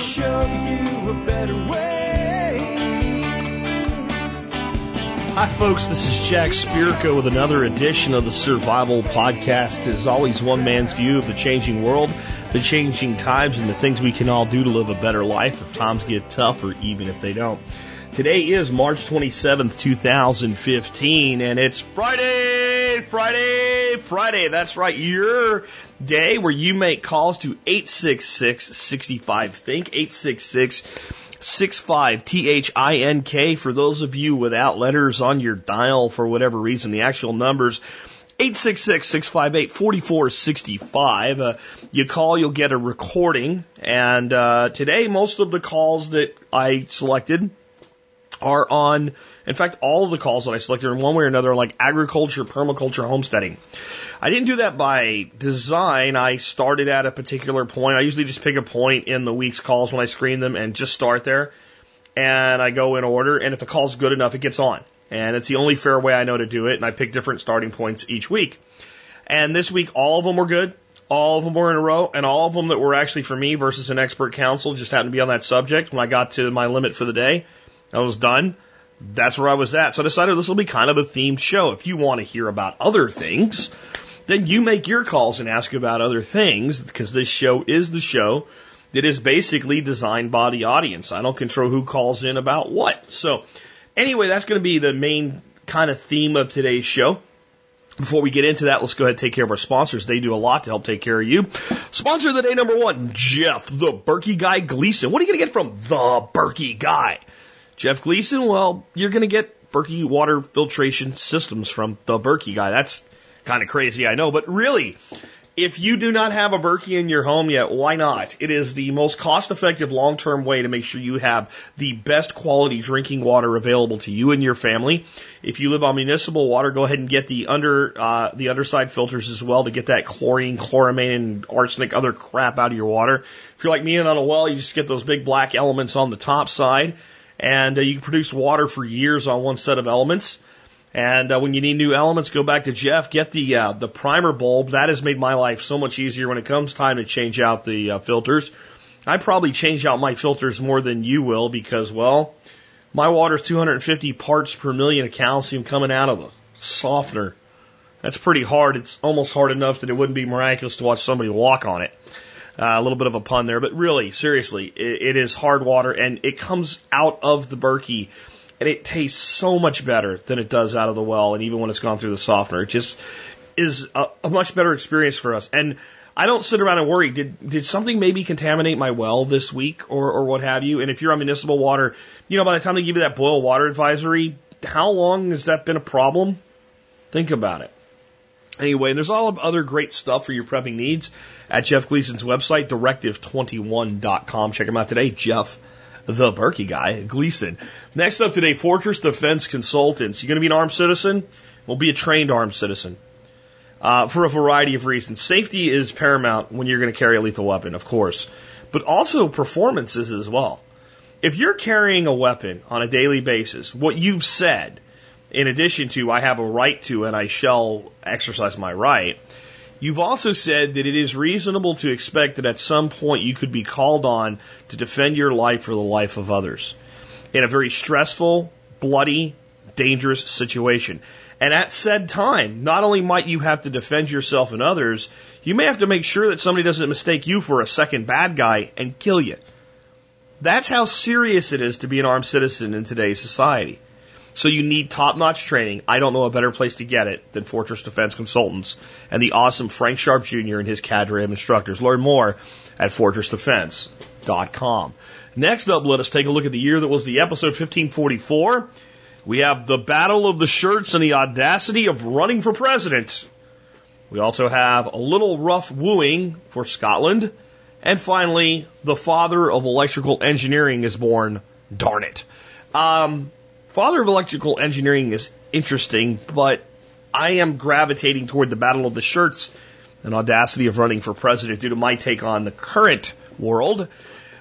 show you a better way. Hi, folks. This is Jack Spirko with another edition of the Survival Podcast. As always, one man's view of the changing world, the changing times, and the things we can all do to live a better life if times get tough or even if they don't. Today is March 27th, 2015, and it's Friday, Friday, Friday. That's right, your day where you make calls to 866-65-THINK, 866-65-T-H-I-N-K. For those of you without letters on your dial for whatever reason, the actual numbers 866-658-4465. Uh, you call, you'll get a recording. And uh, today, most of the calls that I selected are on, in fact, all of the calls that I selected in one way or another are like agriculture, permaculture, homesteading. I didn't do that by design. I started at a particular point. I usually just pick a point in the week's calls when I screen them and just start there. And I go in order. And if the call's good enough, it gets on. And it's the only fair way I know to do it. And I pick different starting points each week. And this week, all of them were good. All of them were in a row, and all of them that were actually for me versus an expert counsel just happened to be on that subject. When I got to my limit for the day, I was done. That's where I was at. So I decided this will be kind of a themed show. If you want to hear about other things, then you make your calls and ask about other things because this show is the show that is basically designed by the audience. I don't control who calls in about what. So anyway, that's going to be the main kind of theme of today's show. Before we get into that, let's go ahead and take care of our sponsors. They do a lot to help take care of you. Sponsor of the day number one, Jeff, the Berkey Guy Gleason. What are you going to get from the Berkey Guy? Jeff Gleason, well, you're going to get Berkey water filtration systems from the Berkey Guy. That's kind of crazy, I know, but really, if you do not have a Berkey in your home yet, why not? It is the most cost effective long term way to make sure you have the best quality drinking water available to you and your family. If you live on municipal water, go ahead and get the under uh, the underside filters as well to get that chlorine, chloramine, and arsenic, other crap out of your water. If you're like me and on a well, you just get those big black elements on the top side, and uh, you can produce water for years on one set of elements. And uh, when you need new elements, go back to Jeff. Get the uh, the primer bulb. That has made my life so much easier when it comes time to change out the uh, filters. I probably change out my filters more than you will because, well, my water's 250 parts per million of calcium coming out of the softener. That's pretty hard. It's almost hard enough that it wouldn't be miraculous to watch somebody walk on it. Uh, a little bit of a pun there, but really, seriously, it, it is hard water and it comes out of the Berkey and it tastes so much better than it does out of the well, and even when it's gone through the softener, it just is a, a much better experience for us. And I don't sit around and worry. Did did something maybe contaminate my well this week or or what have you? And if you're on municipal water, you know by the time they give you that boil water advisory, how long has that been a problem? Think about it. Anyway, and there's all of other great stuff for your prepping needs at Jeff Gleason's website, directive21.com. Check him out today, Jeff the Berkey guy, Gleason. Next up today, Fortress Defense Consultants. You're going to be an armed citizen? Well, be a trained armed citizen. Uh, for a variety of reasons. Safety is paramount when you're going to carry a lethal weapon, of course, but also performances as well. If you're carrying a weapon on a daily basis, what you've said, in addition to I have a right to and I shall exercise my right, You've also said that it is reasonable to expect that at some point you could be called on to defend your life or the life of others in a very stressful, bloody, dangerous situation. And at said time, not only might you have to defend yourself and others, you may have to make sure that somebody doesn't mistake you for a second bad guy and kill you. That's how serious it is to be an armed citizen in today's society. So you need top notch training. I don't know a better place to get it than Fortress Defense Consultants and the awesome Frank Sharp Jr. and his cadre of instructors. Learn more at fortressdefense.com. Next up, let us take a look at the year that was the episode 1544. We have the Battle of the Shirts and the audacity of running for president. We also have a little rough wooing for Scotland. And finally, the father of electrical engineering is born. Darn it. Um, Father of Electrical Engineering is interesting, but I am gravitating toward the Battle of the Shirts and audacity of running for president due to my take on the current world.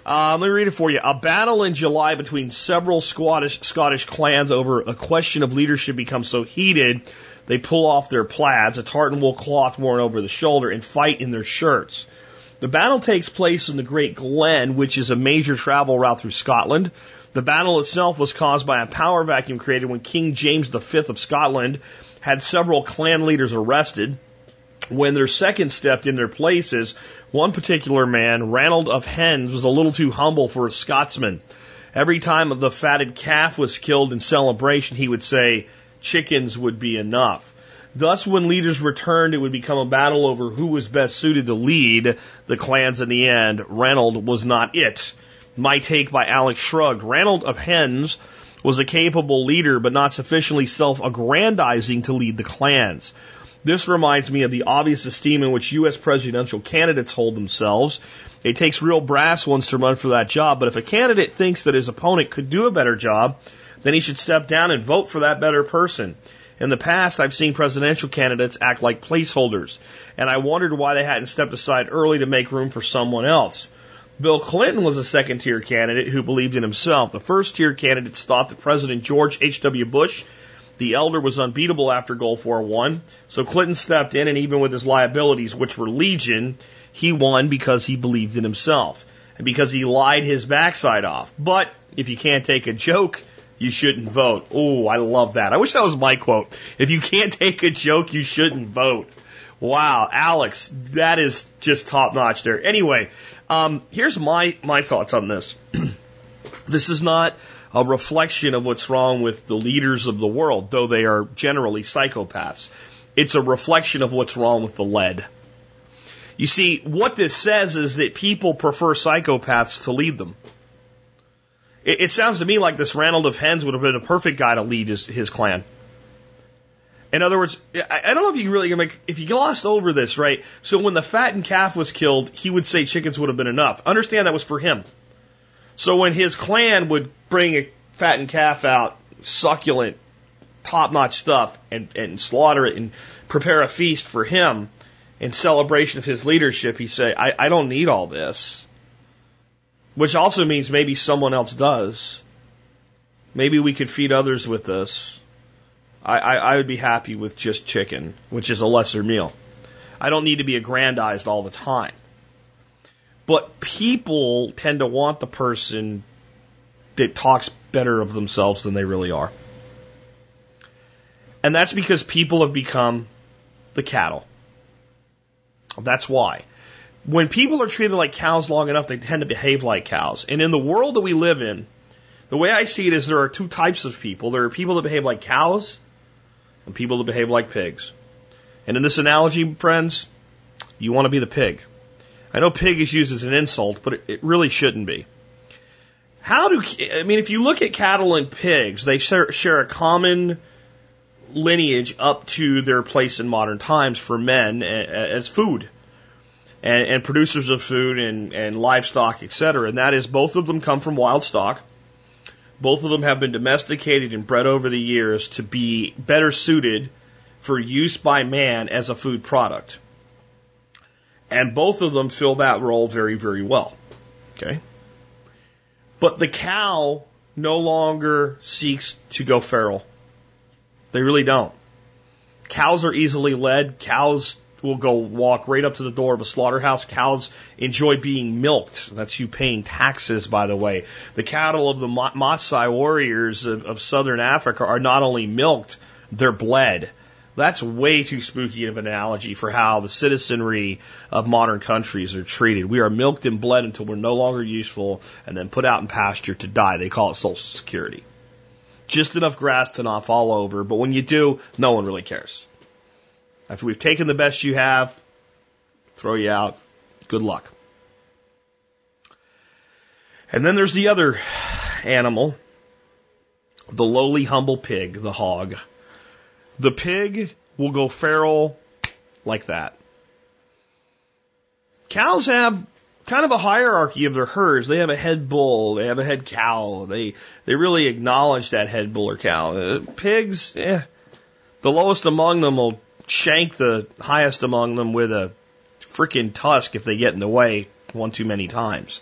Uh, let me read it for you. A battle in July between several Scottish, Scottish clans over a question of leadership becomes so heated they pull off their plaids, a tartan wool cloth worn over the shoulder, and fight in their shirts. The battle takes place in the Great Glen, which is a major travel route through Scotland. The battle itself was caused by a power vacuum created when King James V of Scotland had several clan leaders arrested. When their second stepped in their places, one particular man, Ranald of Hens, was a little too humble for a Scotsman. Every time the fatted calf was killed in celebration, he would say, chickens would be enough. Thus, when leaders returned, it would become a battle over who was best suited to lead the clans in the end. Ranald was not it. My take by Alex Shrugged. Ranald of Hens was a capable leader, but not sufficiently self-aggrandizing to lead the clans. This reminds me of the obvious esteem in which U.S. presidential candidates hold themselves. It takes real brass ones to run for that job, but if a candidate thinks that his opponent could do a better job, then he should step down and vote for that better person. In the past, I've seen presidential candidates act like placeholders, and I wondered why they hadn't stepped aside early to make room for someone else. Bill Clinton was a second tier candidate who believed in himself. The first tier candidates thought that President George H.W. Bush, the elder, was unbeatable after Gulf War I. So Clinton stepped in, and even with his liabilities, which were legion, he won because he believed in himself and because he lied his backside off. But if you can't take a joke, you shouldn't vote. Oh, I love that. I wish that was my quote. If you can't take a joke, you shouldn't vote. Wow, Alex, that is just top notch there. Anyway, um, here's my my thoughts on this. this is not a reflection of what's wrong with the leaders of the world, though they are generally psychopaths. It's a reflection of what's wrong with the lead. You see, what this says is that people prefer psychopaths to lead them. It, it sounds to me like this Ranald of Hens would have been a perfect guy to lead his, his clan. In other words, I, don't know if you really make, if you glossed over this, right? So when the fattened calf was killed, he would say chickens would have been enough. Understand that was for him. So when his clan would bring a fattened calf out, succulent, top notch stuff, and, and slaughter it and prepare a feast for him in celebration of his leadership, he'd say, I, I don't need all this. Which also means maybe someone else does. Maybe we could feed others with this. I, I, I would be happy with just chicken, which is a lesser meal. I don't need to be aggrandized all the time. But people tend to want the person that talks better of themselves than they really are. And that's because people have become the cattle. That's why when people are treated like cows long enough, they tend to behave like cows. And in the world that we live in, the way I see it is there are two types of people. There are people that behave like cows and people that behave like pigs. And in this analogy, friends, you want to be the pig. I know pig is used as an insult, but it, it really shouldn't be. How do, I mean, if you look at cattle and pigs, they share, a common lineage up to their place in modern times for men as food and, and producers of food and, and livestock, et cetera. And that is both of them come from wild stock. Both of them have been domesticated and bred over the years to be better suited for use by man as a food product. And both of them fill that role very, very well. Okay? But the cow no longer seeks to go feral. They really don't. Cows are easily led. Cows will go walk right up to the door of a slaughterhouse. Cows enjoy being milked. That's you paying taxes, by the way. The cattle of the Maasai warriors of, of southern Africa are not only milked, they're bled. That's way too spooky of an analogy for how the citizenry of modern countries are treated. We are milked and bled until we're no longer useful and then put out in pasture to die. They call it social security. Just enough grass to not fall over, but when you do, no one really cares. After we've taken the best you have, throw you out. Good luck. And then there's the other animal, the lowly, humble pig, the hog. The pig will go feral like that. Cows have kind of a hierarchy of their herds. They have a head bull, they have a head cow. They they really acknowledge that head bull or cow. Uh, pigs, eh, the lowest among them will shank the highest among them with a freaking tusk if they get in the way one too many times.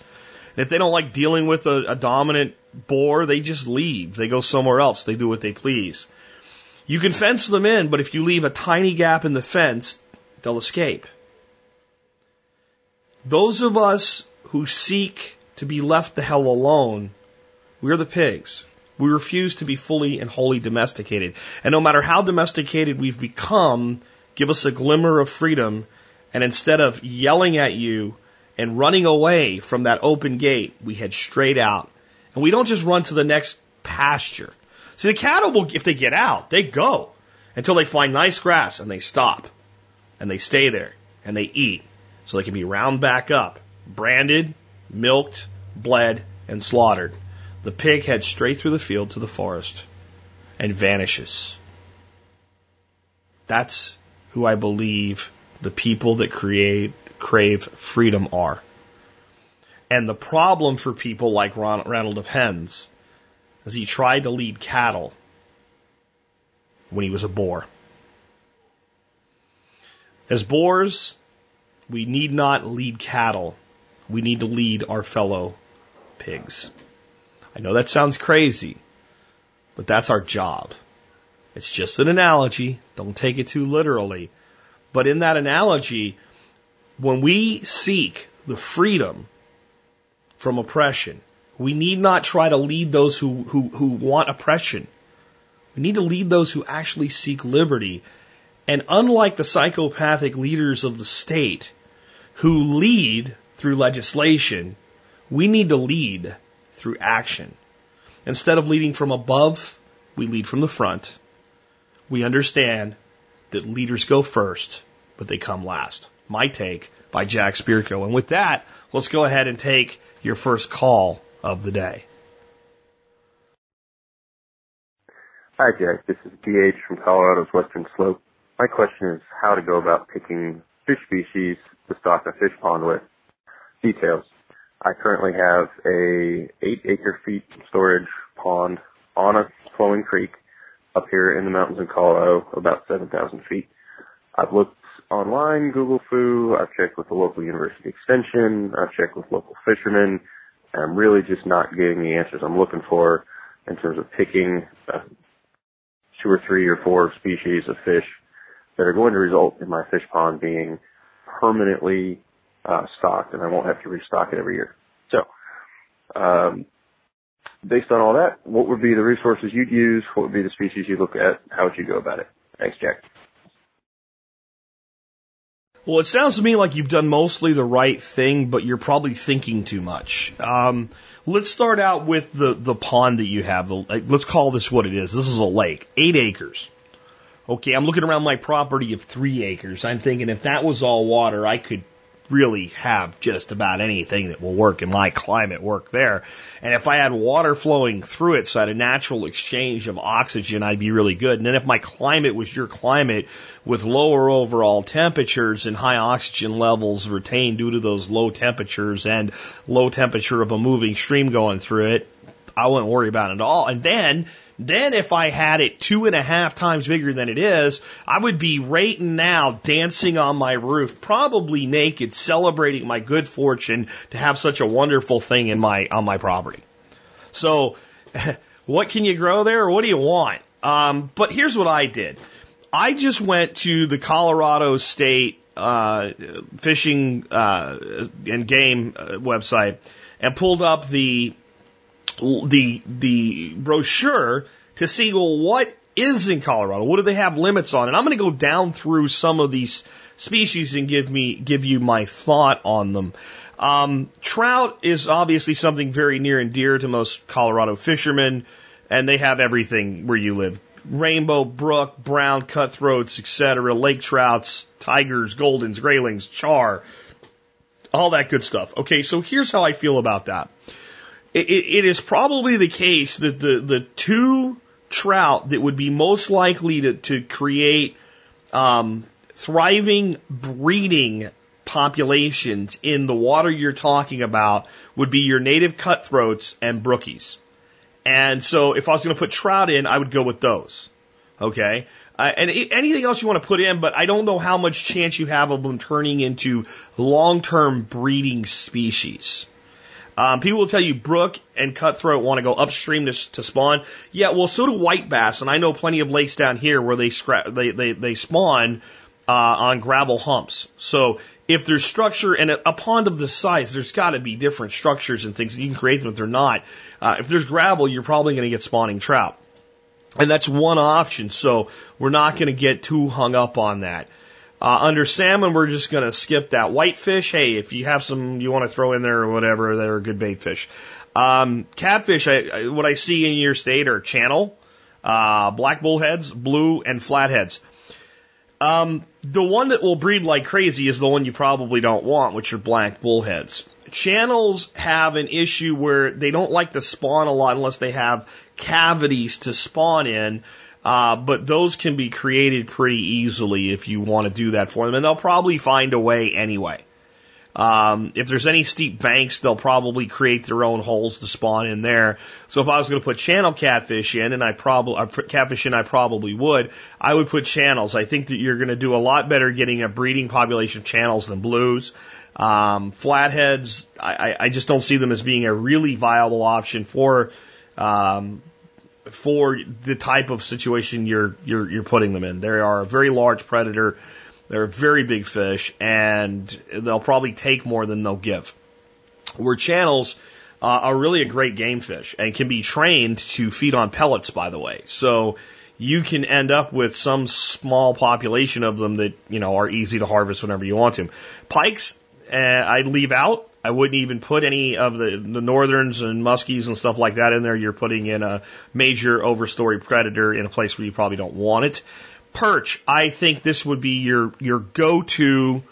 And if they don't like dealing with a, a dominant boar, they just leave. They go somewhere else. They do what they please. You can fence them in, but if you leave a tiny gap in the fence, they'll escape. Those of us who seek to be left the hell alone, we're the pigs. We refuse to be fully and wholly domesticated. And no matter how domesticated we've become, give us a glimmer of freedom, and instead of yelling at you and running away from that open gate, we head straight out. And we don't just run to the next pasture. See, the cattle will, if they get out, they go until they find nice grass and they stop and they stay there and they eat so they can be round back up, branded, milked, bled, and slaughtered. The pig heads straight through the field to the forest and vanishes. That's who I believe the people that create crave freedom are. And the problem for people like Ronald of Hens is he tried to lead cattle when he was a boar. As boars, we need not lead cattle. We need to lead our fellow pigs. I know that sounds crazy, but that's our job. It's just an analogy. Don't take it too literally. But in that analogy, when we seek the freedom from oppression, we need not try to lead those who, who, who want oppression. We need to lead those who actually seek liberty. And unlike the psychopathic leaders of the state who lead through legislation, we need to lead through action. Instead of leading from above, we lead from the front. We understand that leaders go first, but they come last. My take by Jack Spirko. And with that, let's go ahead and take your first call of the day. Hi, Jack. This is DH from Colorado's Western Slope. My question is how to go about picking fish species to stock a fish pond with. Details. I currently have a 8 acre feet storage pond on a flowing creek up here in the mountains in Colorado, about 7,000 feet. I've looked online, Google Foo, I've checked with the local university extension, I've checked with local fishermen, and I'm really just not getting the answers I'm looking for in terms of picking uh, two or three or four species of fish that are going to result in my fish pond being permanently uh, stocked, and I won't have to restock it every year. So, um, based on all that, what would be the resources you'd use? What would be the species you look at? How would you go about it? Thanks, Jack. Well, it sounds to me like you've done mostly the right thing, but you're probably thinking too much. Um, let's start out with the, the pond that you have. Let's call this what it is. This is a lake, eight acres. Okay, I'm looking around my property of three acres. I'm thinking if that was all water, I could really have just about anything that will work in my climate work there. And if I had water flowing through it, so I had a natural exchange of oxygen, I'd be really good. And then if my climate was your climate with lower overall temperatures and high oxygen levels retained due to those low temperatures and low temperature of a moving stream going through it, I wouldn't worry about it at all. And then then if I had it two and a half times bigger than it is, I would be right now dancing on my roof, probably naked, celebrating my good fortune to have such a wonderful thing in my, on my property. So, what can you grow there what do you want? Um, but here's what I did. I just went to the Colorado State uh, fishing uh, and game uh, website and pulled up the the the brochure to see well what is in Colorado. What do they have limits on? And I'm going to go down through some of these species and give me give you my thought on them. Um, trout is obviously something very near and dear to most Colorado fishermen, and they have everything where you live: rainbow, brook, brown, cutthroats, etc., lake trouts, tigers, goldens, graylings, char, all that good stuff. Okay, so here's how I feel about that it, it is probably the case that the, the two trout that would be most likely to, to create um, thriving breeding populations in the water you're talking about would be your native cutthroats and brookies. And so if I was going to put trout in, I would go with those. Okay. Uh, and anything else you want to put in, but I don't know how much chance you have of them turning into long-term breeding species. Um, people will tell you brook and cutthroat want to go upstream to, to spawn. Yeah, well, so do white bass, and I know plenty of lakes down here where they scra- they, they they spawn uh, on gravel humps. So if there's structure and a, a pond of this size, there's got to be different structures and things. You can create them if they're not. Uh, if there's gravel, you're probably going to get spawning trout. And that's one option. So we're not going to get too hung up on that. Uh, under salmon, we're just going to skip that. Whitefish, hey, if you have some you want to throw in there or whatever, they're a good bait fish. Um, catfish, I, I, what I see in your state are channel, uh, black bullheads, blue, and flatheads. Um, the one that will breed like crazy is the one you probably don't want, which are black bullheads. Channels have an issue where they don't like to spawn a lot unless they have cavities to spawn in. Uh, but those can be created pretty easily if you want to do that for them, and they'll probably find a way anyway. Um, if there's any steep banks, they'll probably create their own holes to spawn in there. So if I was going to put channel catfish in, and I probably uh, catfish in, I probably would. I would put channels. I think that you're going to do a lot better getting a breeding population of channels than blues. Um, flatheads, I, I just don't see them as being a really viable option for um, for the type of situation you're you're you're putting them in. They are a very large predator. They're a very big fish, and they'll probably take more than they'll give. Where channels uh, are really a great game fish and can be trained to feed on pellets, by the way. So you can end up with some small population of them that you know are easy to harvest whenever you want to. Pikes, uh, I'd leave out. I wouldn't even put any of the, the northerns and muskies and stuff like that in there. You're putting in a major overstory predator in a place where you probably don't want it perch, I think this would be your, your go-to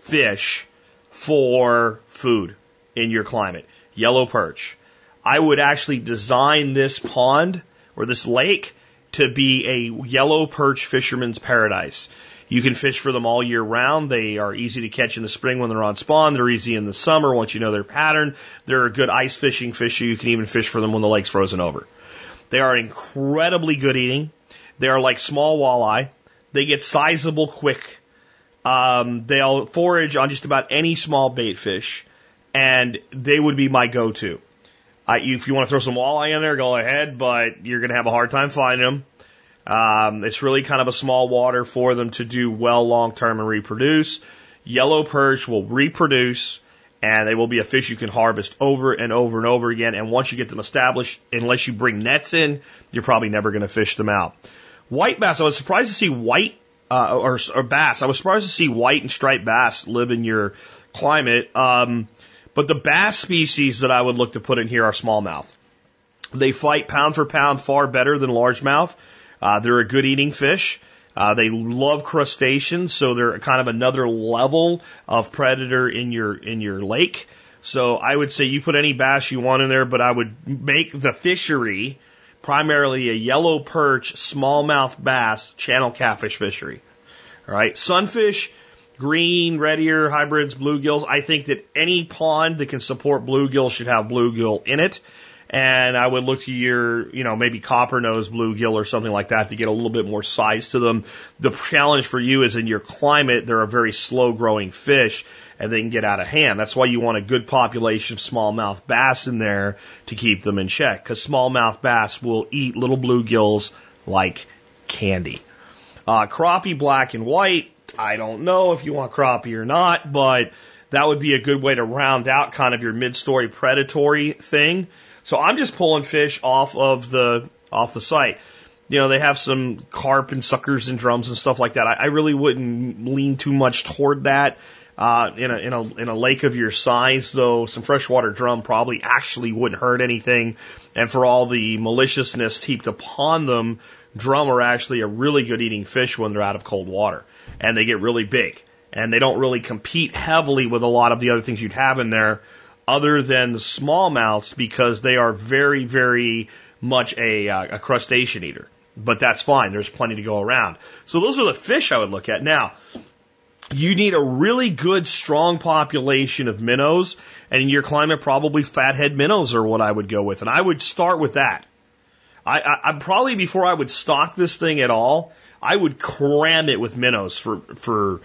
fish for food in your climate. Yellow perch. I would actually design this pond or this lake to be a yellow perch fisherman's paradise. You can fish for them all year round. They are easy to catch in the spring when they're on spawn. They're easy in the summer once you know their pattern. They're a good ice fishing fish. You can even fish for them when the lake's frozen over. They are incredibly good eating. They are like small walleye. They get sizable quick. Um, they'll forage on just about any small bait fish, and they would be my go-to. Uh, if you want to throw some walleye in there, go ahead, but you're going to have a hard time finding them. Um, it's really kind of a small water for them to do well long term and reproduce. Yellow perch will reproduce and they will be a fish you can harvest over and over and over again. And once you get them established, unless you bring nets in, you're probably never going to fish them out. White bass, I was surprised to see white uh, or, or bass. I was surprised to see white and striped bass live in your climate. Um, but the bass species that I would look to put in here are smallmouth. They fight pound for pound far better than largemouth. Uh, they're a good eating fish. Uh, they love crustaceans, so they're kind of another level of predator in your in your lake. So I would say you put any bass you want in there, but I would make the fishery primarily a yellow perch, smallmouth bass, channel catfish fishery. All right. Sunfish, green, red ear, hybrids, bluegills. I think that any pond that can support bluegill should have bluegill in it. And I would look to your, you know, maybe copper nose bluegill or something like that to get a little bit more size to them. The challenge for you is in your climate, they're a very slow growing fish and they can get out of hand. That's why you want a good population of smallmouth bass in there to keep them in check because smallmouth bass will eat little bluegills like candy. Uh, crappie black and white, I don't know if you want crappie or not, but that would be a good way to round out kind of your mid-story predatory thing. So I'm just pulling fish off of the off the site. You know, they have some carp and suckers and drums and stuff like that. I, I really wouldn't lean too much toward that. Uh, in a in a in a lake of your size, though, some freshwater drum probably actually wouldn't hurt anything. And for all the maliciousness heaped upon them, drum are actually a really good eating fish when they're out of cold water, and they get really big. And they don't really compete heavily with a lot of the other things you'd have in there, other than the smallmouths, because they are very very much a, uh, a crustacean eater. But that's fine. There's plenty to go around. So those are the fish I would look at. Now, you need a really good, strong population of minnows, and in your climate, probably fathead minnows are what I would go with. And I would start with that. I, I, I probably before I would stock this thing at all, I would cram it with minnows for for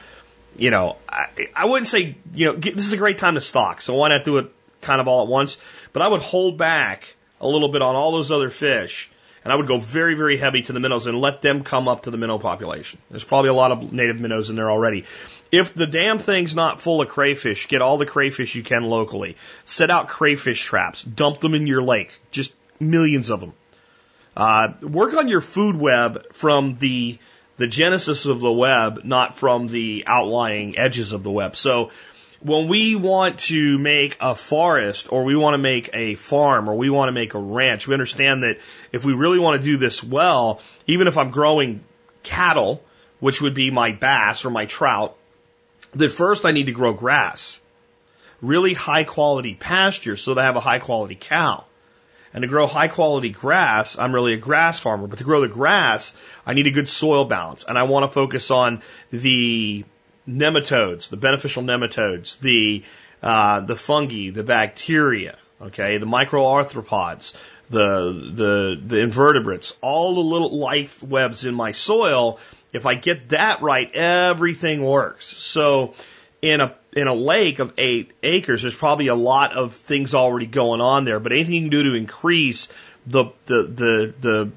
you know I, I wouldn't say you know this is a great time to stock, so why not do it kind of all at once? But I would hold back a little bit on all those other fish And I would go very, very heavy to the minnows and let them come up to the minnow population. There's probably a lot of native minnows in there already. If the damn thing's not full of crayfish, get all the crayfish you can locally. Set out crayfish traps. Dump them in your lake. Just millions of them. Uh, work on your food web from the the genesis of the web, not from the outlying edges of the web. So when we want to make a forest or we want to make a farm or we want to make a ranch, we understand that if we really want to do this well, even if I'm growing cattle, which would be my bass or my trout, that first I need to grow grass. Really high quality pasture so that I have a high quality cow. And to grow high quality grass, I'm really a grass farmer. But to grow the grass, I need a good soil balance. And I want to focus on the nematodes, the beneficial nematodes, the, uh, the fungi, the bacteria, okay, the microarthropods, the, the, the invertebrates, all the little life webs in my soil. If I get that right, everything works. So in a in a lake of eight acres, there's probably a lot of things already going on there. But anything you can do to increase the the the the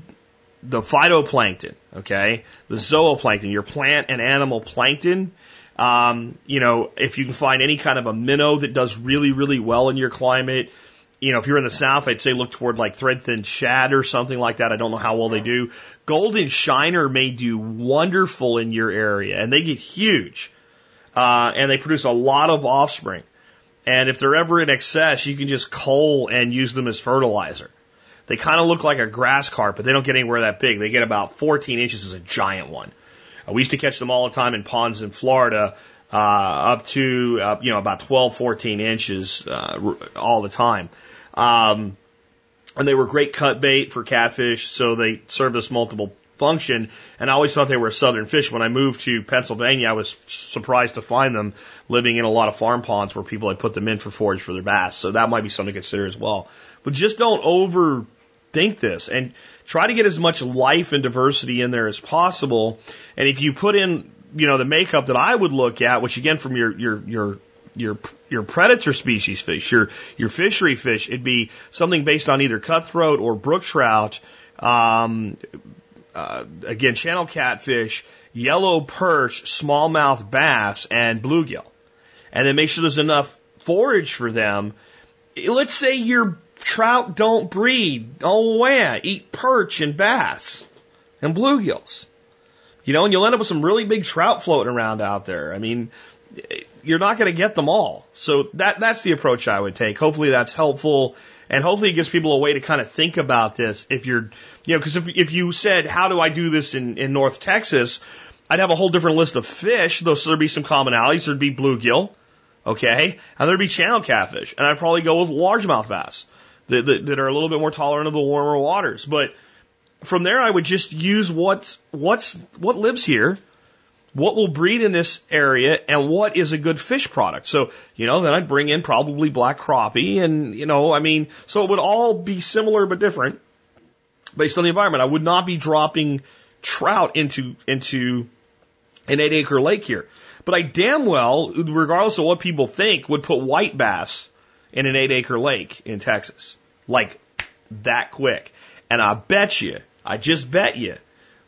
the phytoplankton, okay, the zooplankton, your plant and animal plankton. Um, you know, if you can find any kind of a minnow that does really, really well in your climate, you know, if you're in the south, I'd say look toward like threadfin shad or something like that. I don't know how well they do. Golden shiner may do wonderful in your area, and they get huge uh, and they produce a lot of offspring. And if they're ever in excess, you can just cull and use them as fertilizer. They kind of look like a grass carp, but they don't get anywhere that big. They get about 14 inches as a giant one. Uh, we used to catch them all the time in ponds in Florida, uh, up to, uh, you know, about 12, 14 inches, uh, all the time. Um, and they were great cut bait for catfish, so they served us multiple function. And I always thought they were a southern fish. When I moved to Pennsylvania, I was surprised to find them living in a lot of farm ponds where people had put them in for forage for their bass. So that might be something to consider as well. But just don't overthink this and try to get as much life and diversity in there as possible. And if you put in, you know, the makeup that I would look at, which again from your your your your your predator species fish, your your fishery fish, it'd be something based on either cutthroat or brook trout, um, uh, again, channel catfish, yellow perch, smallmouth bass, and bluegill. And then make sure there's enough forage for them. Let's say your trout don't breed. Oh, yeah, eat perch and bass and bluegills. You know, and you'll end up with some really big trout floating around out there. I mean, you're not going to get them all. So that that's the approach I would take. Hopefully that's helpful and hopefully it gives people a way to kind of think about this if you're, you know, because if, if you said, how do I do this in, in North Texas? I'd have a whole different list of fish, though so there'd be some commonalities. There'd be bluegill, okay, and there'd be channel catfish, and I'd probably go with largemouth bass that, that, that are a little bit more tolerant of the warmer waters. But from there, I would just use what's what's what lives here what will breed in this area and what is a good fish product. So, you know, then I'd bring in probably black crappie and, you know, I mean, so it would all be similar but different based on the environment. I would not be dropping trout into, into an eight acre lake here. But I damn well, regardless of what people think, would put white bass in an eight acre lake in Texas. Like that quick. And I bet you, I just bet you,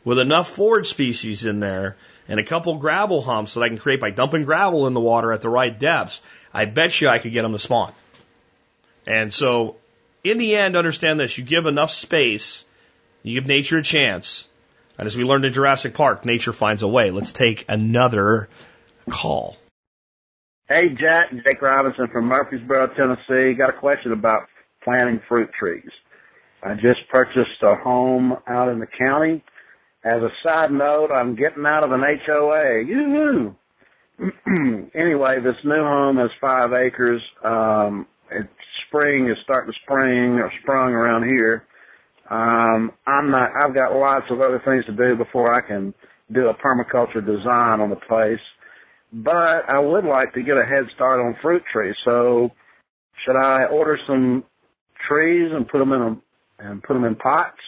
with enough forage species in there, and a couple gravel humps that I can create by dumping gravel in the water at the right depths, I bet you I could get them to spawn. And so, in the end, understand this. You give enough space, you give nature a chance, and as we learned in Jurassic Park, nature finds a way. Let's take another call. Hey, Jack. Jake Robinson from Murfreesboro, Tennessee. Got a question about planting fruit trees. I just purchased a home out in the county as a side note, I'm getting out of an HOA. Yoo-hoo! anyway, this new home has five acres. Um, it's spring is starting to spring or sprung around here. Um, I'm not. I've got lots of other things to do before I can do a permaculture design on the place. But I would like to get a head start on fruit trees. So, should I order some trees and put them in a and put them in pots?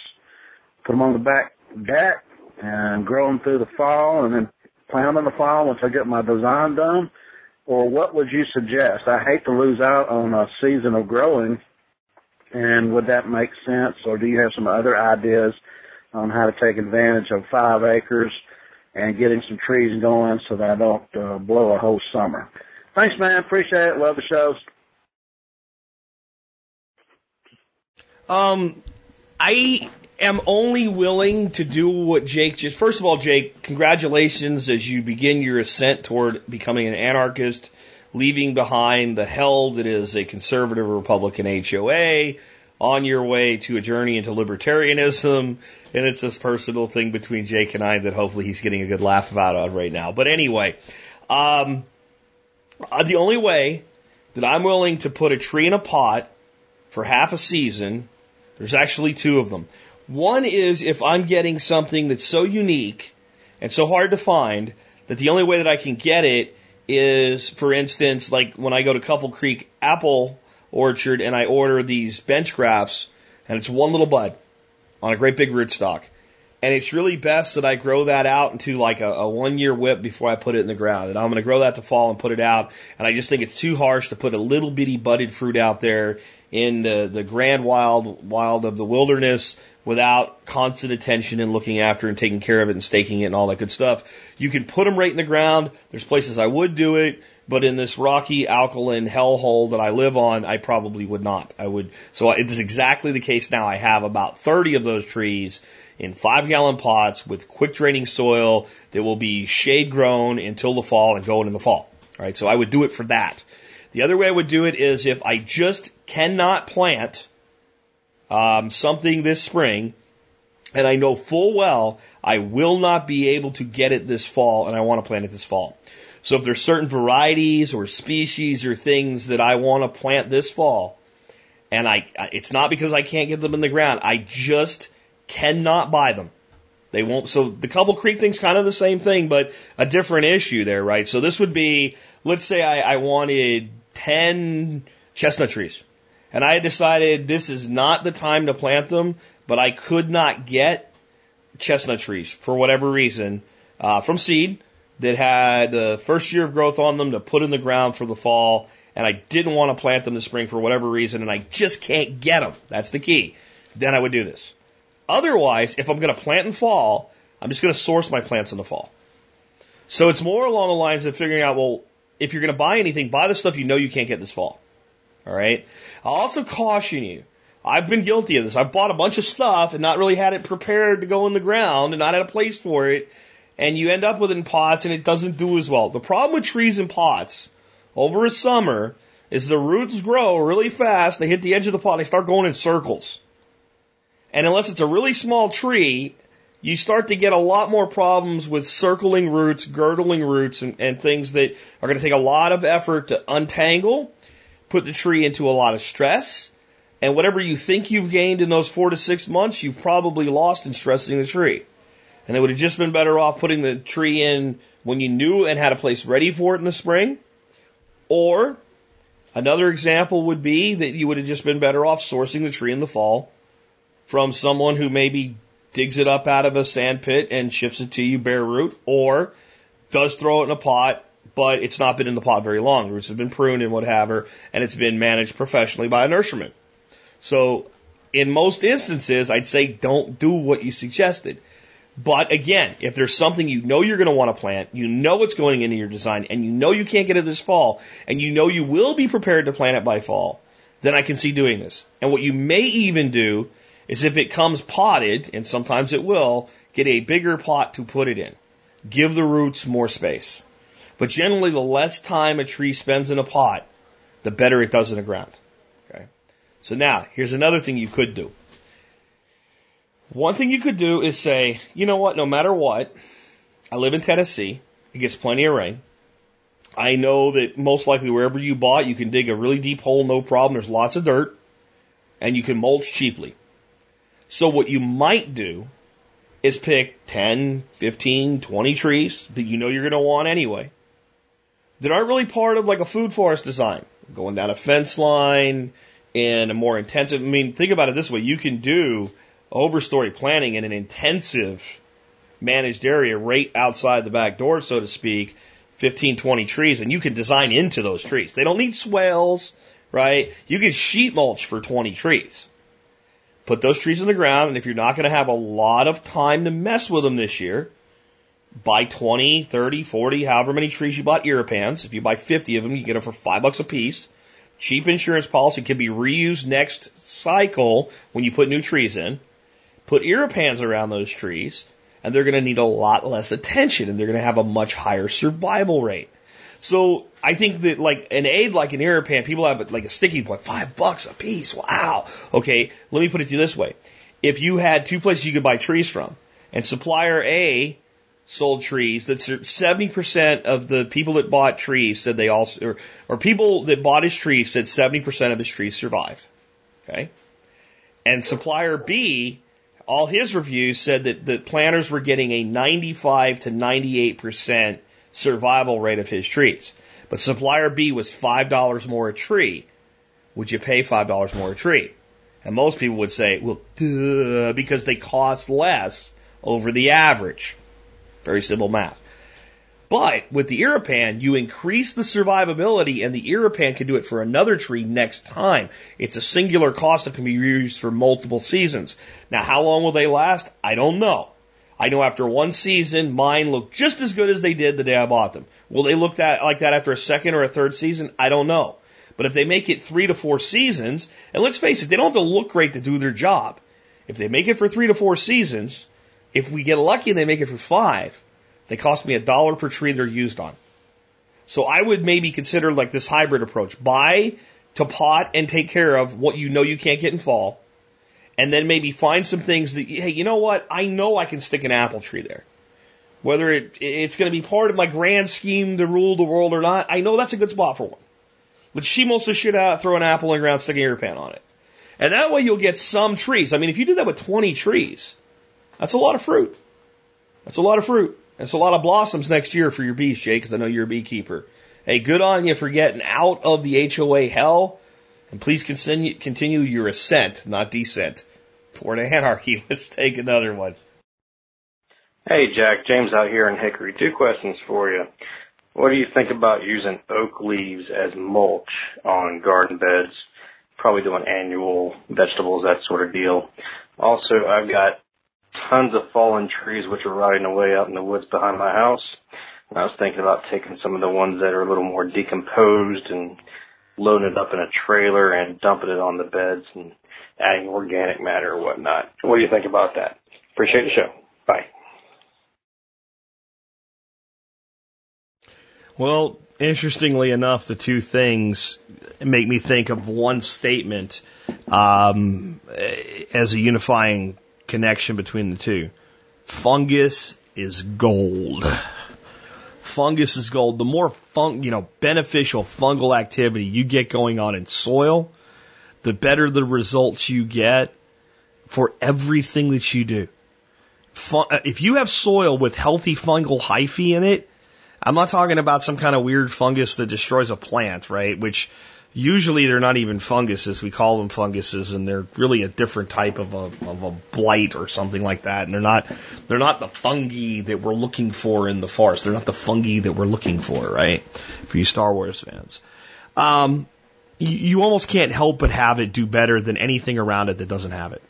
Put them on the back deck and grow them through the fall and then plant them in the fall once I get my design done? Or what would you suggest? I hate to lose out on a season of growing And would that make sense, or do you have some other ideas on how to take advantage of five acres and getting some trees going so that I don't uh, blow a whole summer? Thanks, man. Appreciate it. Love the shows. Um, I am only willing to do what Jake just. First of all, Jake, congratulations as you begin your ascent toward becoming an anarchist, leaving behind the hell that is a conservative Republican HOA, on your way to a journey into libertarianism. And it's this personal thing between Jake and I that hopefully he's getting a good laugh out of right now. But anyway, um, uh, the only way that I'm willing to put a tree in a pot for half a season, there's actually two of them. One is if I'm getting something that's so unique and so hard to find that the only way that I can get it is, for instance, like when I go to Couple Creek Apple Orchard and I order these bench grafts and it's one little bud on a great big rootstock. And it's really best that I grow that out into like a, a one year whip before I put it in the ground. And I'm going to grow that to fall and put it out. And I just think it's too harsh to put a little bitty budded fruit out there in the, the grand wild, wild of the wilderness without constant attention and looking after and taking care of it and staking it and all that good stuff. You can put them right in the ground. There's places I would do it, but in this rocky alkaline hellhole that I live on, I probably would not. I would, so it's exactly the case now. I have about 30 of those trees in five gallon pots with quick draining soil that will be shade grown until the fall and going in the fall. All right. So I would do it for that. The other way I would do it is if I just cannot plant um, something this spring, and I know full well I will not be able to get it this fall, and I want to plant it this fall. So if there's certain varieties or species or things that I want to plant this fall, and I, it's not because I can't get them in the ground, I just cannot buy them. They won't. So the Couple Creek thing's kind of the same thing, but a different issue there, right? So this would be, let's say I, I wanted 10 chestnut trees. And I decided this is not the time to plant them, but I could not get chestnut trees for whatever reason uh, from seed that had the first year of growth on them to put in the ground for the fall. And I didn't want to plant them this spring for whatever reason, and I just can't get them. That's the key. Then I would do this. Otherwise, if I'm going to plant in fall, I'm just going to source my plants in the fall. So it's more along the lines of figuring out, well, if you're going to buy anything, buy the stuff you know you can't get this fall. All right. I'll also caution you. I've been guilty of this. I've bought a bunch of stuff and not really had it prepared to go in the ground and not had a place for it. And you end up with it in pots and it doesn't do as well. The problem with trees in pots over a summer is the roots grow really fast. They hit the edge of the pot. They start going in circles. And unless it's a really small tree, you start to get a lot more problems with circling roots, girdling roots, and, and things that are going to take a lot of effort to untangle put the tree into a lot of stress. And whatever you think you've gained in those four to six months, you've probably lost in stressing the tree. And it would have just been better off putting the tree in when you knew and had a place ready for it in the spring. Or another example would be that you would have just been better off sourcing the tree in the fall from someone who maybe digs it up out of a sand pit and ships it to you bare root or does throw it in a pot but it's not been in the pot very long. Roots have been pruned and whatever, and it's been managed professionally by a nurseryman. So in most instances, I'd say don't do what you suggested. But again, if there's something you know you're going to want to plant, you know it's going into your design, and you know you can't get it this fall, and you know you will be prepared to plant it by fall, then I can see doing this. And what you may even do is if it comes potted, and sometimes it will, get a bigger pot to put it in. Give the roots more space. But generally, the less time a tree spends in a pot, the better it does in the ground. Okay. So now, here's another thing you could do. One thing you could do is say, you know what, no matter what, I live in Tennessee. It gets plenty of rain. I know that most likely wherever you bought, you can dig a really deep hole, no problem. There's lots of dirt and you can mulch cheaply. So what you might do is pick 10, 15, 20 trees that you know you're going to want anyway that aren't really part of like a food forest design. Going down a fence line in a more intensive, I mean, think about it this way. You can do overstory planting in an intensive managed area right outside the back door, so to speak, 15, 20 trees, and you can design into those trees. They don't need swales, right? You can sheet mulch for 20 trees. Put those trees in the ground, and if you're not going to have a lot of time to mess with them this year, buy 20, 30, 40, however many trees you bought Irripans. If you buy 50 of them, you get them for five bucks a piece. Cheap insurance policy can be reused next cycle when you put new trees in. Put Irripans around those trees, and they're going to need a lot less attention, and they're going to have a much higher survival rate. So I think that like an aid like an Irripan, people have like a sticking point, five bucks a piece. Wow. Okay, let me put it to you this way. If you had two places you could buy trees from, and supplier A sold trees, that's 70% of the people that bought trees said they also, or, or people that bought his trees said 70% of his trees survived. Okay. And supplier B, all his reviews said that the planters were getting a 95 to 98% survival rate of his trees. But supplier B was $5 more a tree. Would you pay $5 more a tree? And most people would say, well, duh, because they cost less over the average. Very simple math. But with the Irripan, you increase the survivability and the Irripan can do it for another tree next time. It's a singular cost that can be used for multiple seasons. Now, how long will they last? I don't know. I know after one season, mine look just as good as they did the day I bought them. Will they look that like that after a second or a third season? I don't know. But if they make it three to four seasons, and let's face it, they don't have to look great to do their job. If they make it for three to four seasons, if we get lucky and they make it for five, they cost me a dollar per tree they're used on. So I would maybe consider like this hybrid approach. Buy to pot and take care of what you know you can't get in fall and then maybe find some things that, hey, you know what? I know I can stick an apple tree there. Whether it, it's going to be part of my grand scheme to rule the world or not, I know that's a good spot for one. Let's shimos the shit out, throw an apple in the ground, stick an Irripan on it. And that way you'll get some trees. I mean, if you do that with 20 trees, that's a lot of fruit. That's a lot of fruit. That's a lot of blossoms next year for your bees, Jay, because I know you're a beekeeper. Hey, good on you for getting out of the HOA hell and please continue, continue your ascent, not descent, toward anarchy. Let's take another one. Hey, Jack. James out here in Hickory. Two questions for you. What do you think about using oak leaves as mulch on garden beds? Probably doing annual vegetables, that sort of deal. Also, I've got tons of fallen trees which are rotting away out in the woods behind my house. And I was thinking about taking some of the ones that are a little more decomposed and loading it up in a trailer and dumping it on the beds and adding organic matter or whatnot. What do you think about that? Appreciate the show. Bye. Well, interestingly enough, the two things make me think of one statement um, as a unifying connection between the two. Fungus is gold fungus is gold, the more fun, you know, beneficial fungal activity you get going on in soil, the better the results you get for everything that you do. Fun, uh, if you have soil with healthy fungal hyphae in it, I'm not talking about some kind of weird fungus that destroys a plant, right? Which Usually they're not even funguses. We call them funguses, and they're really a different type of a, of a blight or something like that. And they're not they're not the fungi that we're looking for in the forest. They're not the fungi that we're looking for, right? For you Star Wars fans, um, you, almost can't help but have it do better than anything around it that doesn't have it.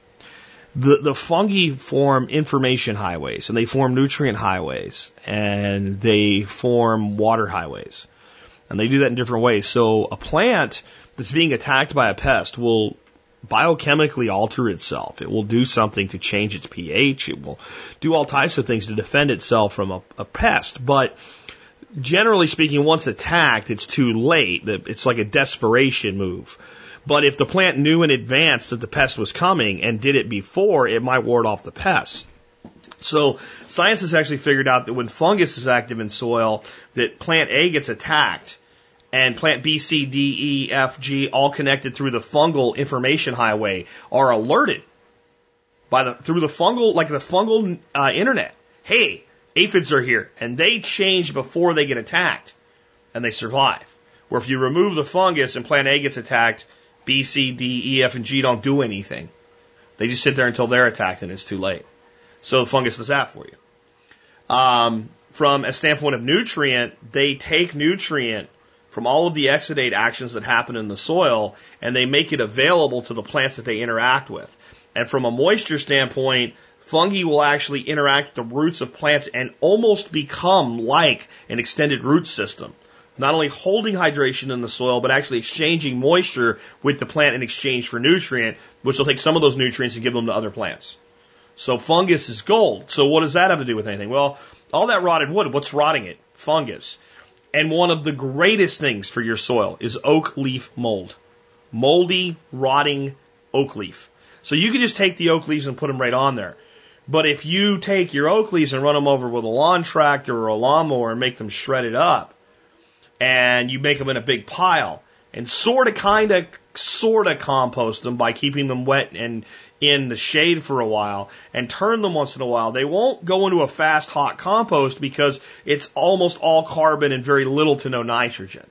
The, the fungi form information highways and they form nutrient highways and they form water highways. And they do that in different ways. So a plant that's being attacked by a pest will biochemically alter itself. It will do something to change its pH. It will do all types of things to defend itself from a, a pest. But generally speaking, once attacked, it's too late. It's like a desperation move. But if the plant knew in advance that the pest was coming and did it before, it might ward off the pest. So science has actually figured out that when fungus is active in soil, that plant A gets attacked and plant B, C, D, E, F, G, all connected through the fungal information highway, are alerted by the through the fungal like the fungal uh, internet. Hey, aphids are here, and they change before they get attacked, and they survive. Where if you remove the fungus and plant A gets attacked, B, C, D, E, F, and G don't do anything. They just sit there until they're attacked, and it's too late. So the fungus does that for you. Um, from a standpoint of nutrient, they take nutrient from all of the exudate actions that happen in the soil and they make it available to the plants that they interact with. And from a moisture standpoint, fungi will actually interact with the roots of plants and almost become like an extended root system. Not only holding hydration in the soil, but actually exchanging moisture with the plant in exchange for nutrient, which will take some of those nutrients and give them to other plants. So fungus is gold. So what does that have to do with anything? Well, all that rotted wood, what's rotting it? Fungus. And one of the greatest things for your soil is oak leaf mold. Moldy, rotting oak leaf. So you can just take the oak leaves and put them right on there. But if you take your oak leaves and run them over with a lawn tractor or a lawnmower and make them shredded up, and you make them in a big pile, and sort of, kind of, sort of compost them by keeping them wet and in the shade for a while and turn them once in a while. They won't go into a fast hot compost because it's almost all carbon and very little to no nitrogen.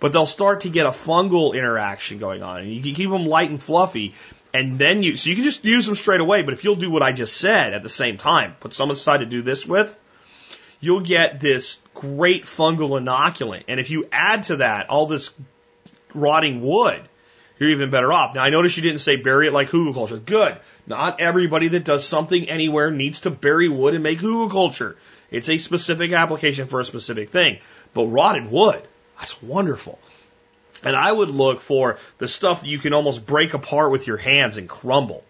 But they'll start to get a fungal interaction going on. And you can keep them light and fluffy and then you, so you can just use them straight away. But if you'll do what I just said at the same time, put some aside to do this with, you'll get this great fungal inoculant. And if you add to that all this rotting wood, you're even better off. Now I notice you didn't say bury it like hugelkultur. Good. Not everybody that does something anywhere needs to bury wood and make hugelkultur. It's a specific application for a specific thing. But rotted wood, that's wonderful. And I would look for the stuff that you can almost break apart with your hands and crumble.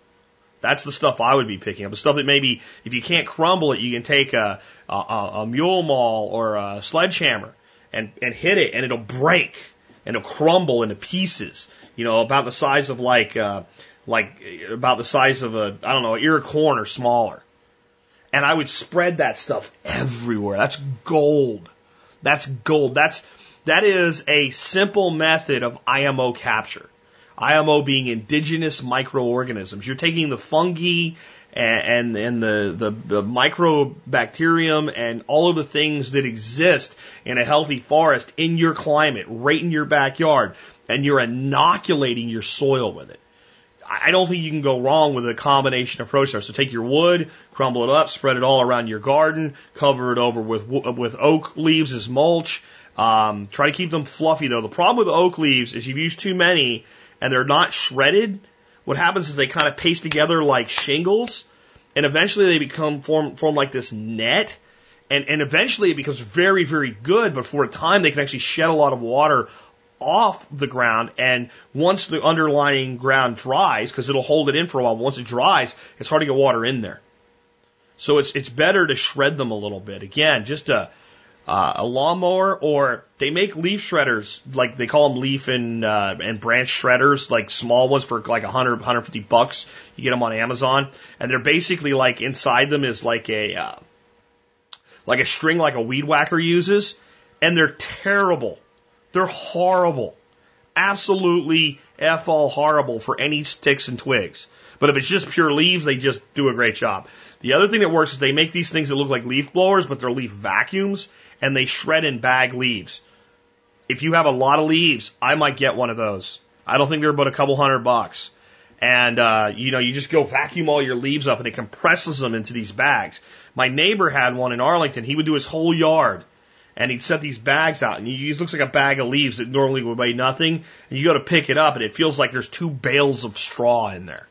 That's the stuff I would be picking up. The stuff that maybe if you can't crumble it, you can take a, a, a mule maul or a sledgehammer and, and hit it and it'll break and it'll crumble into pieces. You know, about the size of like, uh, like about the size of a, I don't know, ear corn or smaller. And I would spread that stuff everywhere. That's gold. That's gold. That's, that is a simple method of IMO capture. IMO being indigenous microorganisms. You're taking the fungi and, and, and the, the, the microbacterium and all of the things that exist in a healthy forest in your climate, right in your backyard, and you're inoculating your soil with it. I don't think you can go wrong with a combination approach there. So take your wood, crumble it up, spread it all around your garden, cover it over with with oak leaves as mulch. Um, try to keep them fluffy though. The problem with oak leaves is you've used too many and they're not shredded. What happens is they kind of paste together like shingles, and eventually they become form form like this net. And, and eventually it becomes very, very good, but for a time they can actually shed a lot of water off the ground. And once the underlying ground dries, because it'll hold it in for a while, once it dries, it's hard to get water in there. So it's it's better to shred them a little bit. Again, just a uh, a lawnmower, or they make leaf shredders, like they call them leaf and uh, and branch shredders, like small ones for like 100, 150 bucks. You get them on Amazon, and they're basically like inside them is like a uh, like a string, like a weed whacker uses, and they're terrible. They're horrible, absolutely f all horrible for any sticks and twigs. But if it's just pure leaves, they just do a great job. The other thing that works is they make these things that look like leaf blowers, but they're leaf vacuums, and they shred and bag leaves. If you have a lot of leaves, I might get one of those. I don't think they're but a couple hundred bucks. And, uh, you know, you just go vacuum all your leaves up and it compresses them into these bags. My neighbor had one in Arlington. He would do his whole yard and he'd set these bags out and it looks like a bag of leaves that normally would weigh nothing. And you go to pick it up and it feels like there's two bales of straw in there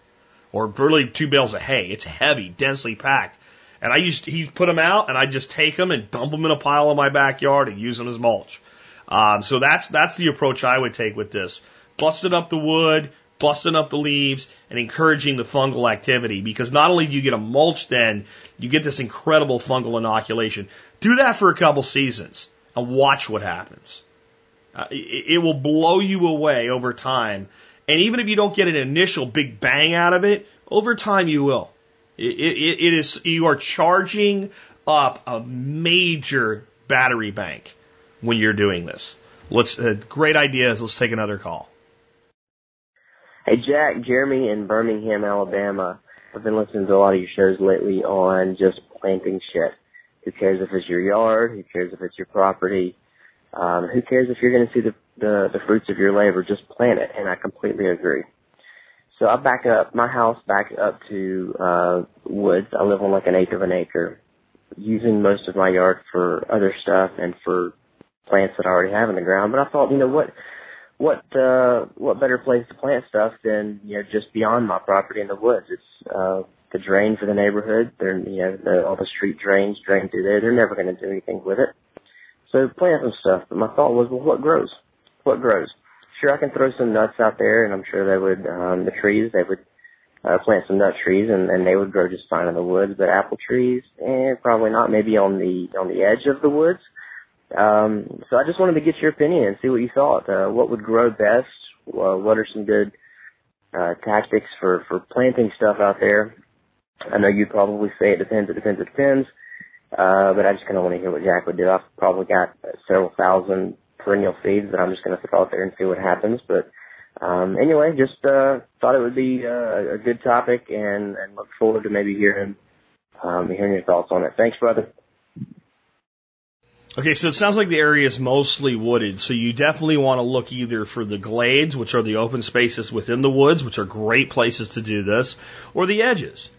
or really two bales of hay. It's heavy, densely packed. And I used he'd put them out, and I'd just take them and dump them in a pile in my backyard and use them as mulch. Um, so that's that's the approach I would take with this: busting up the wood, busting up the leaves, and encouraging the fungal activity. Because not only do you get a mulch, then you get this incredible fungal inoculation. Do that for a couple seasons and watch what happens. Uh, it, it will blow you away over time. And even if you don't get an initial big bang out of it, over time you will. It, it, it is, you are charging up a major battery bank when you're doing this. Let's, uh, great ideas. Let's take another call. Hey Jack, Jeremy in Birmingham, Alabama. I've been listening to a lot of your shows lately on just planting shit. Who cares if it's your yard? Who cares if it's your property? Um, who cares if you're going to see the, the the fruits of your labor? Just plant it, and I completely agree. So I back up my house back up to uh woods. I live on like an eighth of an acre, using most of my yard for other stuff and for plants that I already have in the ground. But I thought, you know, what what uh, what better place to plant stuff than you know just beyond my property in the woods? It's uh, the drain for the neighborhood. They're you know the, all the street drains drain through there. They're never going to do anything with it. So plant some stuff. But my thought was, well, what grows? What grows? Sure, I can throw some nuts out there, and I'm sure they would. Um, the trees they would uh, plant some nut trees, and, and they would grow just fine in the woods. But apple trees, eh, probably not. Maybe on the on the edge of the woods. Um, so I just wanted to get your opinion and see what you thought. Uh, what would grow best? Uh, what are some good uh, tactics for for planting stuff out there? I know you'd probably say it depends, it depends, it depends. Uh, but I just kind of want to hear what Jack would do. I've probably got several thousand perennial seeds that I'm just going to throw out there and see what happens. But um, anyway, just uh, thought it would be uh, a good topic and, and look forward to maybe hearing um, hearing your thoughts on it. Thanks, brother. Okay, so it sounds like the area is mostly wooded, so you definitely want to look either for the glades, which are the open spaces within the woods, which are great places to do this, or the edges.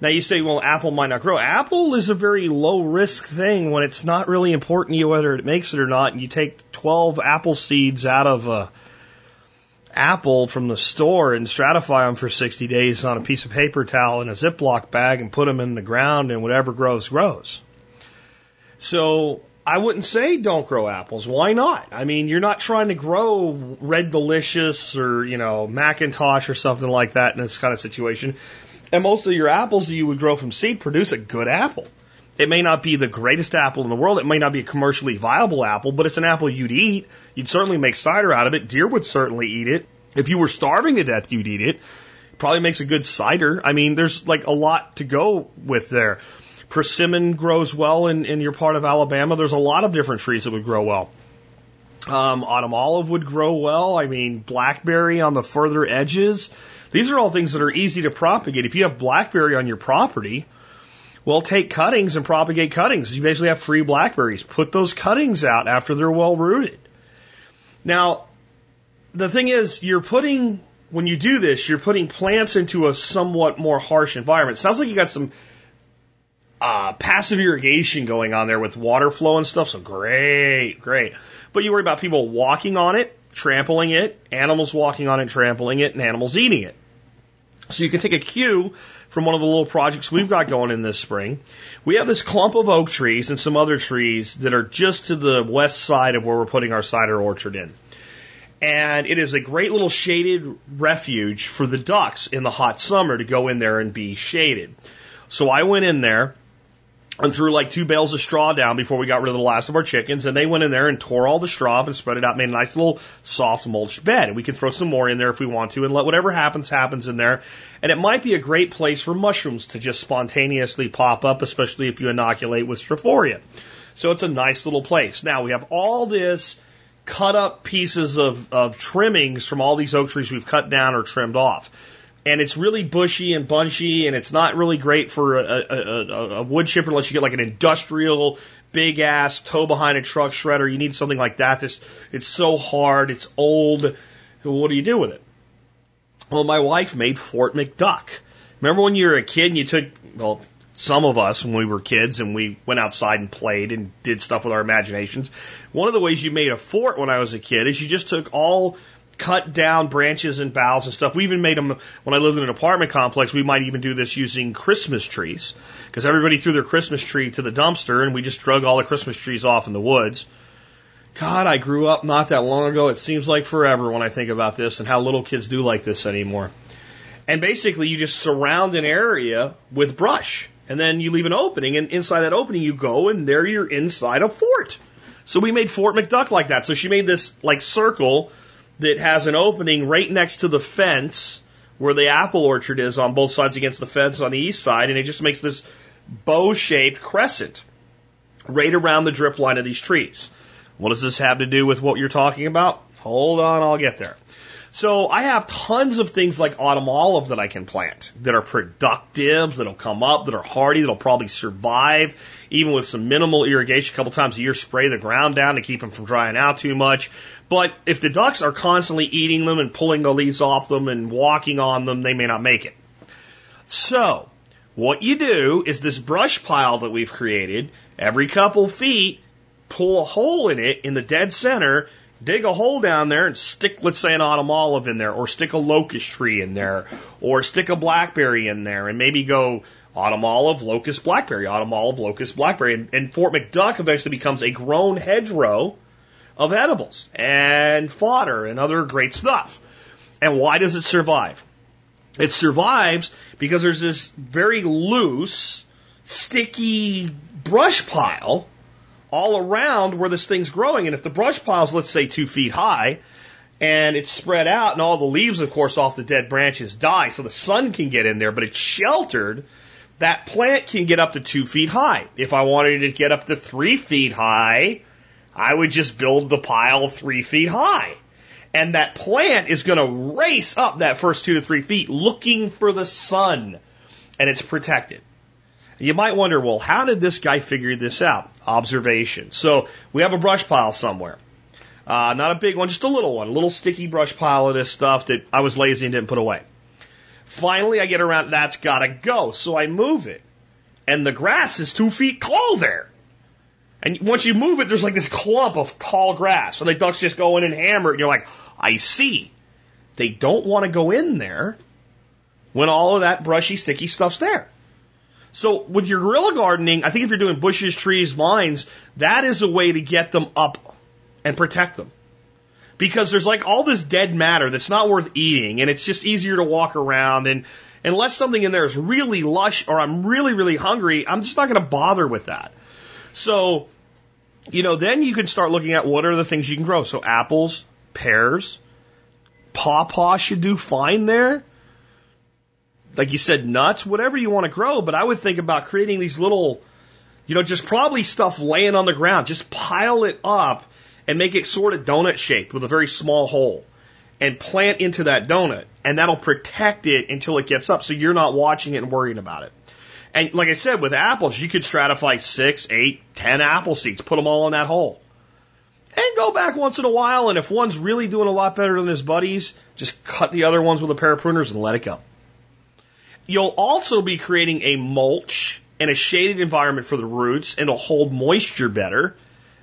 Now you say, well, apple might not grow. Apple is a very low risk thing when it's not really important to you whether it makes it or not. And you take 12 apple seeds out of a apple from the store and stratify them for 60 days on a piece of paper towel in a Ziploc bag and put them in the ground and whatever grows, grows. So I wouldn't say don't grow apples. Why not? I mean, you're not trying to grow Red Delicious or, you know, McIntosh or something like that in this kind of situation. And most of your apples that you would grow from seed produce a good apple. It may not be the greatest apple in the world. It may not be a commercially viable apple, but it's an apple you'd eat. You'd certainly make cider out of it. Deer would certainly eat it. If you were starving to death, you'd eat it. probably makes a good cider. I mean, there's like a lot to go with there. Persimmon grows well in, in your part of Alabama. There's a lot of different trees that would grow well. Um, autumn olive would grow well. I mean, blackberry on the further edges. These are all things that are easy to propagate. If you have blackberry on your property, well, take cuttings and propagate cuttings. You basically have free blackberries. Put those cuttings out after they're well rooted. Now, the thing is, you're putting, when you do this, you're putting plants into a somewhat more harsh environment. Sounds like you got some uh, passive irrigation going on there with water flow and stuff. So great, great. But you worry about people walking on it, trampling it, animals walking on it, trampling it, and animals eating it. So you can take a cue from one of the little projects we've got going in this spring. We have this clump of oak trees and some other trees that are just to the west side of where we're putting our cider orchard in. And it is a great little shaded refuge for the ducks in the hot summer to go in there and be shaded. So I went in there and threw like two bales of straw down before we got rid of the last of our chickens. And they went in there and tore all the straw up and spread it out, made a nice little soft mulched bed. And we can throw some more in there if we want to and let whatever happens, happens in there. And it might be a great place for mushrooms to just spontaneously pop up, especially if you inoculate with Stropharia. So it's a nice little place. Now we have all this cut up pieces of, of trimmings from all these oak trees we've cut down or trimmed off and it's really bushy and bunchy, and it's not really great for a, a, a, a wood chipper unless you get like an industrial big ass tow behind a truck shredder. You need something like that. This it's so hard, it's old. What do you do with it? Well, my wife made Fort McDuck. Remember when you were a kid and you took well some of us when we were kids and we went outside and played and did stuff with our imaginations. One of the ways you made a fort when I was a kid is you just took all cut down branches and boughs and stuff. We even made them when I lived in an apartment complex. We might even do this using Christmas trees because everybody threw their Christmas tree to the dumpster and we just drug all the Christmas trees off in the woods. God, I grew up not that long ago. It seems like forever when I think about this and how little kids do like this anymore. And basically, you just surround an area with brush and then you leave an opening and inside that opening you go and there you're inside a fort. So we made Fort McDuck like that. So she made this like circle that has an opening right next to the fence where the apple orchard is on both sides against the fence on the east side, and it just makes this bow shaped crescent right around the drip line of these trees. What does this have to do with what you're talking about? Hold on, I'll get there. So I have tons of things like autumn olive that I can plant that are productive, that'll come up, that are hardy, that'll probably survive, even with some minimal irrigation, a couple times a year, spray the ground down to keep them from drying out too much. But if the ducks are constantly eating them and pulling the leaves off them and walking on them, they may not make it. So, what you do is this brush pile that we've created, every couple feet, pull a hole in it in the dead center, dig a hole down there and stick, let's say, an autumn olive in there, or stick a locust tree in there, or stick a blackberry in there, and maybe go autumn olive, locust, blackberry, autumn olive, locust, blackberry. And, and Fort McDuck eventually becomes a grown hedgerow of edibles and fodder and other great stuff. And why does it survive? It survives because there's this very loose, sticky brush pile all around where this thing's growing. And if the brush pile's, let's say, two feet high, and it's spread out, and all the leaves, of course, off the dead branches die, so the sun can get in there, but it's sheltered, that plant can get up to two feet high. If I wanted it to get up to three feet high, I would just build the pile three feet high. And that plant is going to race up that first two to three feet looking for the sun. And it's protected. You might wonder, well, how did this guy figure this out? Observation. So we have a brush pile somewhere. Uh, not a big one, just a little one, a little sticky brush pile of this stuff that I was lazy and didn't put away. Finally, I get around, that's gotta go. So I move it. And the grass is two feet tall there. And once you move it, there's like this clump of tall grass. So the ducks just go in and hammer it. And you're like, I see. They don't want to go in there when all of that brushy, sticky stuff's there. So with your guerrilla gardening, I think if you're doing bushes, trees, vines, that is a way to get them up and protect them. Because there's like all this dead matter that's not worth eating and it's just easier to walk around and unless something in there is really lush or I'm really, really hungry, I'm just not going to bother with that. So, you know, then you can start looking at what are the things you can grow. So apples, pears, pawpaw should do fine there. Like you said, nuts, whatever you want to grow. But I would think about creating these little, you know, just probably stuff laying on the ground. Just pile it up and make it sort of donut shaped with a very small hole and plant into that donut. And that'll protect it until it gets up so you're not watching it and worrying about it. And like I said, with apples, you could stratify six, eight, ten apple seeds, put them all in that hole. And go back once in a while, and if one's really doing a lot better than his buddies, just cut the other ones with a pair of pruners and let it go. You'll also be creating a mulch and a shaded environment for the roots, and it'll hold moisture better,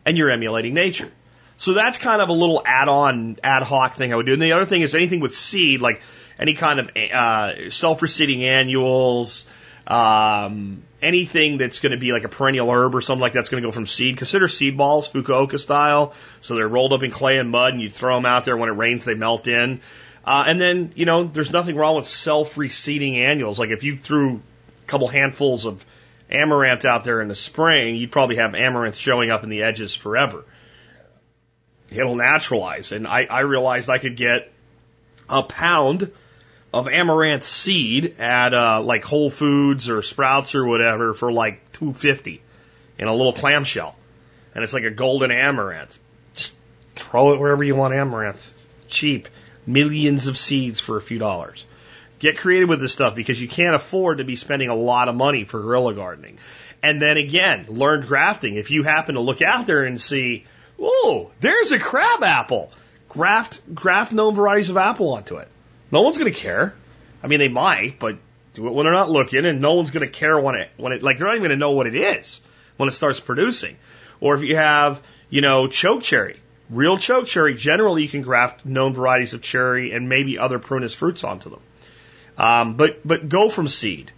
and you're emulating nature. So that's kind of a little add-on, ad hoc thing I would do. And the other thing is anything with seed, like any kind of uh, self-reseeding annuals, um, anything that's going to be like a perennial herb or something like that's going to go from seed. Consider seed balls, Fukuoka style. So they're rolled up in clay and mud, and you throw them out there. When it rains, they melt in. Uh, and then, you know, there's nothing wrong with self-reseeding annuals. Like if you threw a couple handfuls of amaranth out there in the spring, you'd probably have amaranth showing up in the edges forever. It'll naturalize. And I, I realized I could get a pound of amaranth seed at uh, like Whole Foods or Sprouts or whatever for like two fifty in a little clamshell, and it's like a golden amaranth. Just throw it wherever you want amaranth, cheap, millions of seeds for a few dollars. Get creative with this stuff because you can't afford to be spending a lot of money for guerrilla gardening. And then again, learn grafting. If you happen to look out there and see, oh, there's a crab apple, graft graft known varieties of apple onto it. No one's going to care. I mean, they might, but when they're not looking, and no one's going to care when it when it like they're not even going to know what it is when it starts producing. Or if you have, you know, choke cherry, real choke cherry, generally you can graft known varieties of cherry and maybe other prunus fruits onto them. Um, but but go from seed,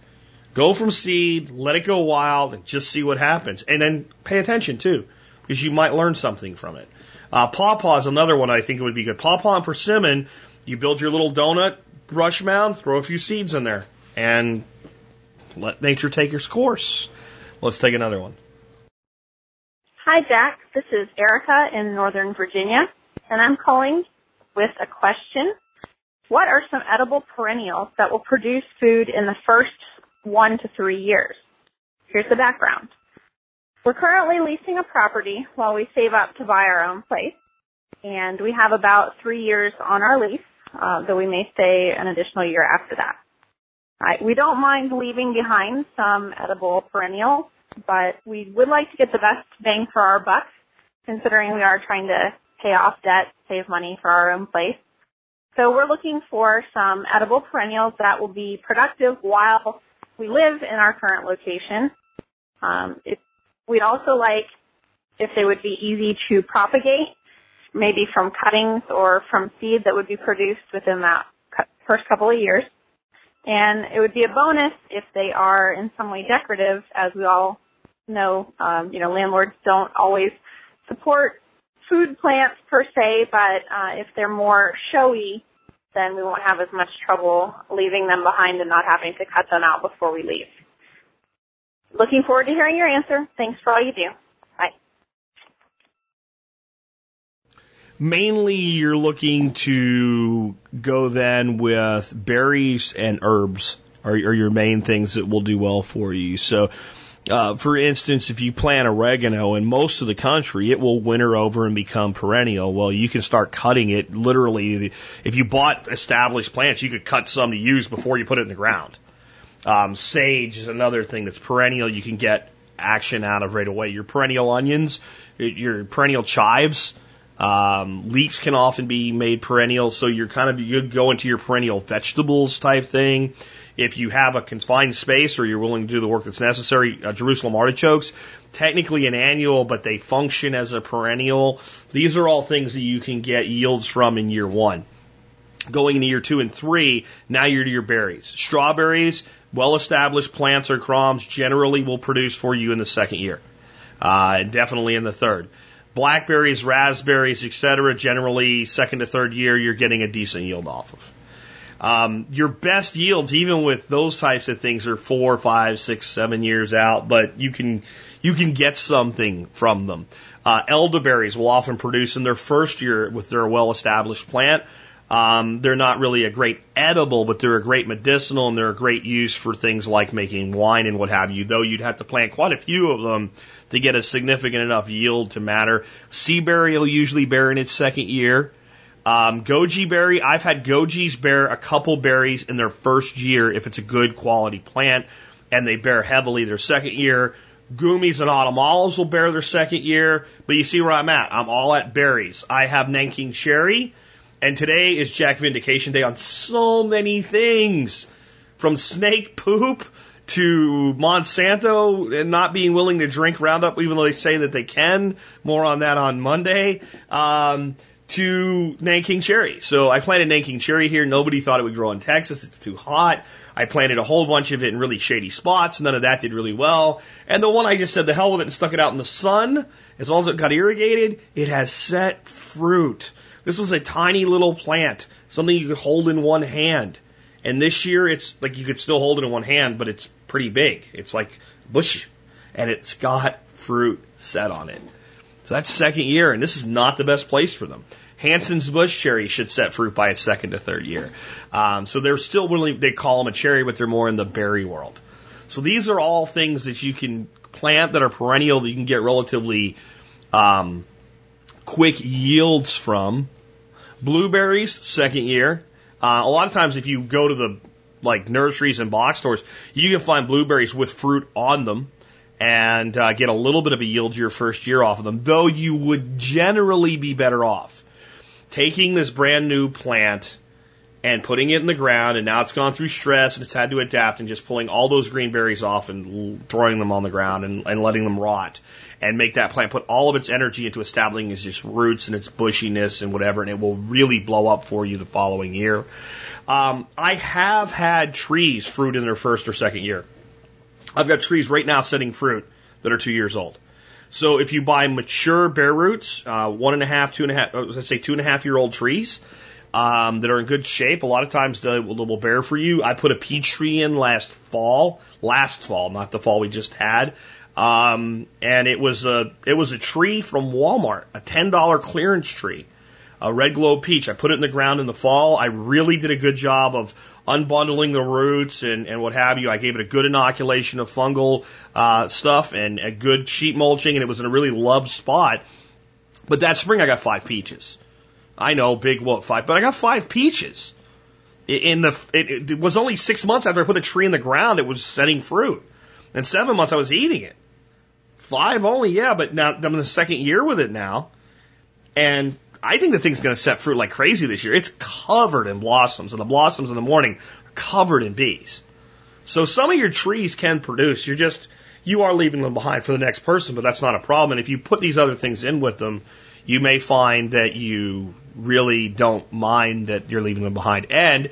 go from seed, let it go wild, and just see what happens, and then pay attention too, because you might learn something from it. Uh, pawpaw is another one I think would be good. Pawpaw and persimmon you build your little donut brush mound, throw a few seeds in there, and let nature take its course. Let's take another one. Hi, Jack. This is Erica in Northern Virginia, and I'm calling with a question. What are some edible perennials that will produce food in the first one to three years? Here's the background. We're currently leasing a property while we save up to buy our own place, and we have about three years on our lease uh, though we may stay an additional year after that. Right. We don't mind leaving behind some edible perennials, but we would like to get the best bang for our buck, considering we are trying to pay off debt, save money for our own place. So we're looking for some edible perennials that will be productive while we live in our current location. Um, we'd also like if they would be easy to propagate, maybe from cuttings or from seed that would be produced within that first couple of years. And it would be a bonus if they are in some way decorative, as we all know, um, you know, landlords don't always support food plants per se, but uh, if they're more showy, then we won't have as much trouble leaving them behind and not having to cut them out before we leave. Looking forward to hearing your answer. Thanks for all you do. Bye. Mainly, you're looking to go then with berries and herbs are, are your main things that will do well for you. So, uh, for instance, if you plant oregano in most of the country, it will winter over and become perennial. Well, you can start cutting it literally. If you bought established plants, you could cut some to use before you put it in the ground. Um, sage is another thing that's perennial. You can get action out of right away. Your perennial onions, your perennial chives, um, leeks can often be made perennial, so you're kind of you go into your perennial vegetables type thing. If you have a confined space or you're willing to do the work that's necessary, uh, Jerusalem artichokes, technically an annual, but they function as a perennial. These are all things that you can get yields from in year one. Going into year two and three, now you're to your berries. Strawberries, well established plants or crops generally will produce for you in the second year. Uh, and definitely in the third blackberries, raspberries, etc. Generally, second to third year, you're getting a decent yield off of. Um, your best yields, even with those types of things, are four, five, six, seven years out, but you can you can get something from them. Uh, elderberries will often produce in their first year with their well-established plant. Um, they're not really a great edible, but they're a great medicinal and they're a great use for things like making wine and what have you. Though you'd have to plant quite a few of them to get a significant enough yield to matter. Sea berry will usually bear in its second year. Um, goji berry, I've had gojis bear a couple berries in their first year if it's a good quality plant, and they bear heavily their second year. Goumis and autumn olives will bear their second year, but you see where I'm at. I'm all at berries. I have Nanking cherry, and today is Jack Vindication Day on so many things. From snake poop to Monsanto and not being willing to drink Roundup, even though they say that they can. More on that on Monday. Um, to Nanking cherry. So I planted Nanking cherry here. Nobody thought it would grow in Texas. It's too hot. I planted a whole bunch of it in really shady spots. None of that did really well. And the one I just said the hell with it and stuck it out in the sun, as long as it got irrigated, it has set fruit. This was a tiny little plant, something you could hold in one hand. And this year it's like you could still hold it in one hand, but it's pretty big. It's like bushy, and it's got fruit set on it. So that's second year, and this is not the best place for them. Hansen's bush cherry should set fruit by its second to third year. Um, so they're still really, they call them a cherry, but they're more in the berry world. So these are all things that you can plant that are perennial that you can get relatively um, quick yields from. Blueberries, second year. Uh, a lot of times, if you go to the like nurseries and box stores, you can find blueberries with fruit on them and uh, get a little bit of a yield your first year off of them, though you would generally be better off taking this brand new plant and putting it in the ground, and now it's gone through stress and it's had to adapt, and just pulling all those green berries off and throwing them on the ground and, and letting them rot, and make that plant put all of its energy into establishing its roots and its bushiness and whatever, and it will really blow up for you the following year. Um, I have had trees fruit in their first or second year. I've got trees right now setting fruit that are two years old. So if you buy mature bare roots, uh, one and a half, two and a half, uh, let's say two and a half year old trees, um, that are in good shape, a lot of times they will, they will bear for you. I put a peach tree in last fall, last fall, not the fall we just had. Um, and it was a, it was a tree from Walmart, a $10 clearance tree a red glow peach. I put it in the ground in the fall. I really did a good job of unbundling the roots and, and what have you. I gave it a good inoculation of fungal uh, stuff and a good sheet mulching, and it was in a really loved spot. But that spring, I got five peaches. I know, big what five, but I got five peaches. In the, it, it was only six months after I put the tree in the ground, it was setting fruit. And seven months I was eating it. Five only, yeah, but now I'm in the second year with it now. And I think the thing's going to set fruit like crazy this year. It's covered in blossoms, and the blossoms in the morning are covered in bees. So some of your trees can produce. You're just, you are leaving them behind for the next person, but that's not a problem. And if you put these other things in with them, you may find that you really don't mind that you're leaving them behind. And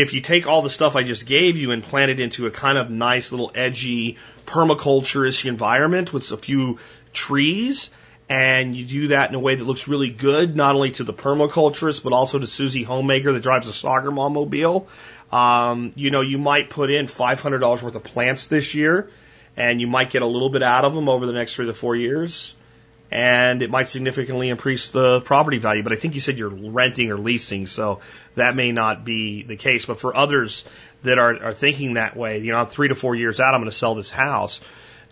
if you take all the stuff I just gave you and plant it into a kind of nice little edgy permaculturist environment with a few trees, and you do that in a way that looks really good, not only to the permaculturist, but also to Susie Homemaker that drives a soccer mom mobile. Um, you know, you might put in $500 worth of plants this year, and you might get a little bit out of them over the next three to four years, and it might significantly increase the property value. But I think you said you're renting or leasing, so that may not be the case. But for others that are, are thinking that way, you know, I'm three to four years out, I'm going to sell this house.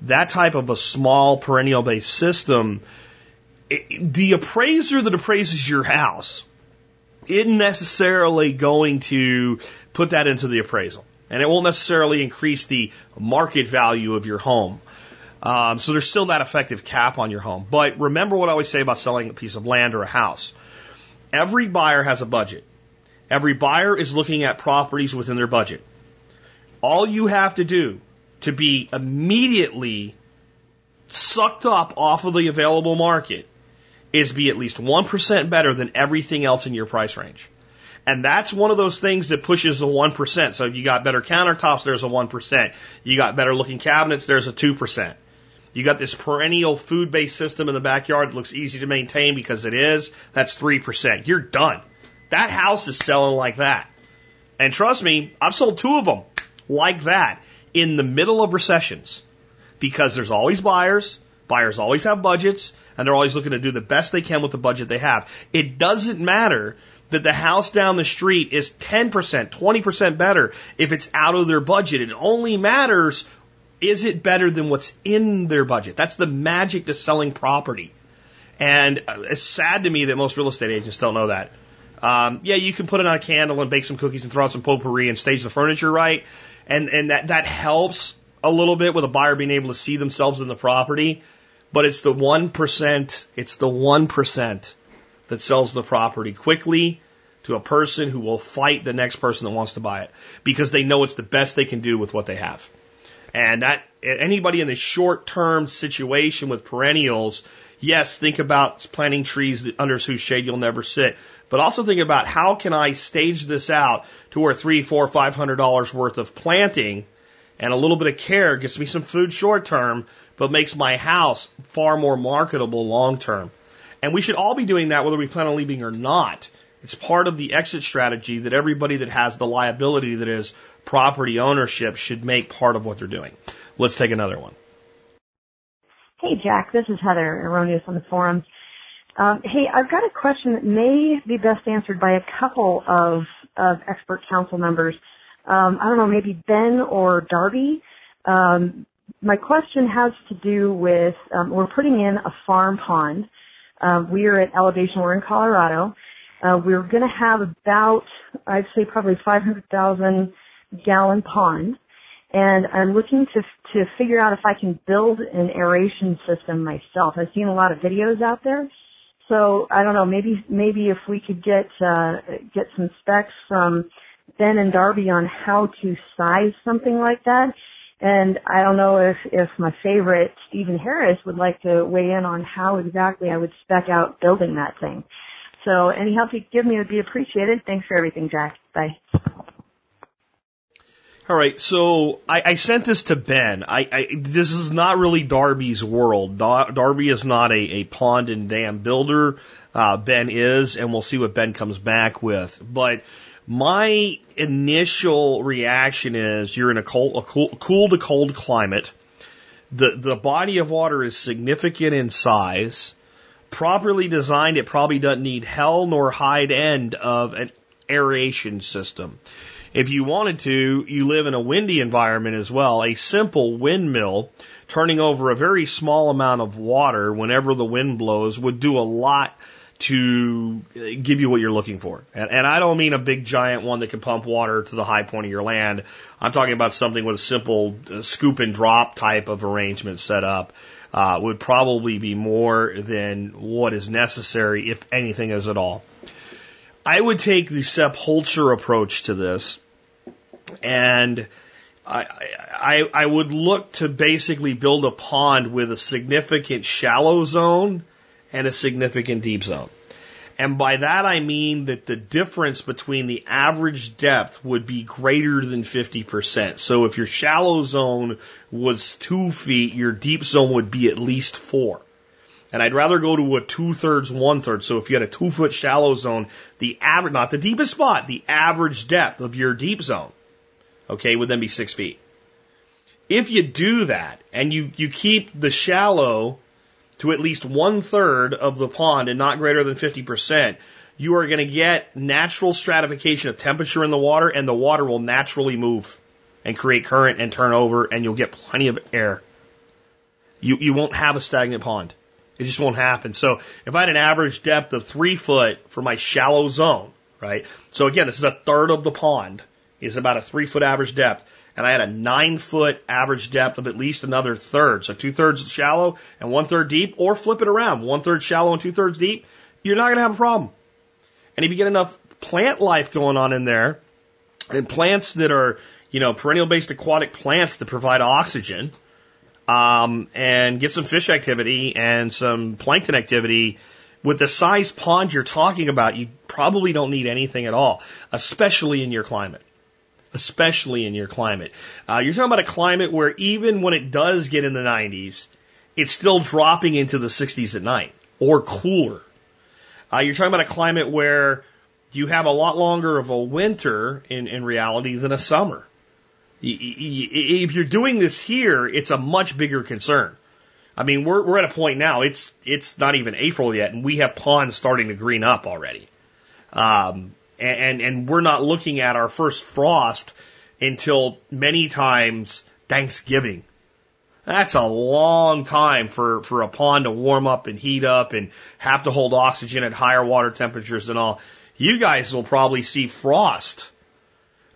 That type of a small perennial based system the appraiser that appraises your house isn't necessarily going to put that into the appraisal. And it won't necessarily increase the market value of your home. Um, so there's still that effective cap on your home. But remember what I always say about selling a piece of land or a house. Every buyer has a budget. Every buyer is looking at properties within their budget. All you have to do to be immediately sucked up off of the available market is be at least 1% better than everything else in your price range. And that's one of those things that pushes the 1%. So you got better countertops, there's a 1%. You got better looking cabinets, there's a 2%. You got this perennial food based system in the backyard that looks easy to maintain because it is, that's 3%. You're done. That house is selling like that. And trust me, I've sold two of them like that in the middle of recessions because there's always buyers. Buyers always have budgets and they're always looking to do the best they can with the budget they have. It doesn't matter that the house down the street is 10%, 20% better if it's out of their budget. It only matters is it better than what's in their budget? That's the magic to selling property. And uh, it's sad to me that most real estate agents don't know that. Um, yeah, you can put it on a candle and bake some cookies and throw out some potpourri and stage the furniture right. And, and that, that helps a little bit with a buyer being able to see themselves in the property. But it's the 1%, it's the 1% that sells the property quickly to a person who will fight the next person that wants to buy it because they know it's the best they can do with what they have. And that anybody in the short term situation with perennials, yes, think about planting trees under whose shade you'll never sit, but also think about how can I stage this out to where three, four, five hundred dollars worth of planting and a little bit of care gets me some food short term, but makes my house far more marketable long term. And we should all be doing that whether we plan on leaving or not. It's part of the exit strategy that everybody that has the liability that is property ownership should make part of what they're doing. Let's take another one. Hey Jack, this is Heather Erroneous on the forums. Um, hey, I've got a question that may be best answered by a couple of, of expert council members. Um, I don't know, maybe Ben or Darby. Um, my question has to do with um, we're putting in a farm pond. Uh, we are at elevation. We're in Colorado. Uh, we're going to have about, I'd say, probably 500,000 gallon pond, and I'm looking to to figure out if I can build an aeration system myself. I've seen a lot of videos out there, so I don't know. Maybe maybe if we could get uh, get some specs from Ben and Darby on how to size something like that. And I don't know if, if my favorite, Steven Harris, would like to weigh in on how exactly I would spec out building that thing. So any help you give me would be appreciated. Thanks for everything, Jack. Bye. All right, so I, I sent this to Ben. I, I, this is not really Darby's world. Darby is not a, a pond and dam builder. Uh, ben is, and we'll see what Ben comes back with. But my initial reaction is you're in a cold, a cool, cool to cold climate. The, the body of water is significant in size. Properly designed, it probably doesn't need hell nor hide end of an aeration system. If you wanted to, you live in a windy environment as well. A simple windmill turning over a very small amount of water whenever the wind blows would do a lot to give you what you're looking for. And, and I don't mean a big giant one that can pump water to the high point of your land. I'm talking about something with a simple uh, scoop and drop type of arrangement set up. Uh, would probably be more than what is necessary, if anything is at all. I would take the Sepp Holzer approach to this, and I, I, I would look to basically build a pond with a significant shallow zone and a significant deep zone. And by that I mean that the difference between the average depth would be greater than 50%. So if your shallow zone was two feet, your deep zone would be at least four. And I'd rather go to a two thirds, one third. So if you had a two foot shallow zone, the average, not the deepest spot, the average depth of your deep zone, okay, would then be six feet. If you do that and you, you keep the shallow to at least one third of the pond and not greater than 50%, you are going to get natural stratification of temperature in the water and the water will naturally move and create current and turn over and you'll get plenty of air. You, you won't have a stagnant pond. It just won't happen. So if I had an average depth of three foot for my shallow zone, right? So again, this is a third of the pond is about a three foot average depth. And I had a nine foot average depth of at least another third. So two thirds shallow and one third deep or flip it around. One third shallow and two thirds deep. You're not going to have a problem. And if you get enough plant life going on in there and plants that are, you know, perennial based aquatic plants that provide oxygen, um, and get some fish activity and some plankton activity, with the size pond you're talking about, you probably don't need anything at all, especially in your climate. Especially in your climate. Uh, you're talking about a climate where even when it does get in the 90s, it's still dropping into the 60s at night or cooler. Uh, you're talking about a climate where you have a lot longer of a winter in, in reality than a summer. If you're doing this here, it's a much bigger concern. I mean, we're, we're at a point now, it's, it's not even April yet, and we have ponds starting to green up already. Um, and, and we're not looking at our first frost until many times Thanksgiving. That's a long time for, for a pond to warm up and heat up and have to hold oxygen at higher water temperatures and all. You guys will probably see frost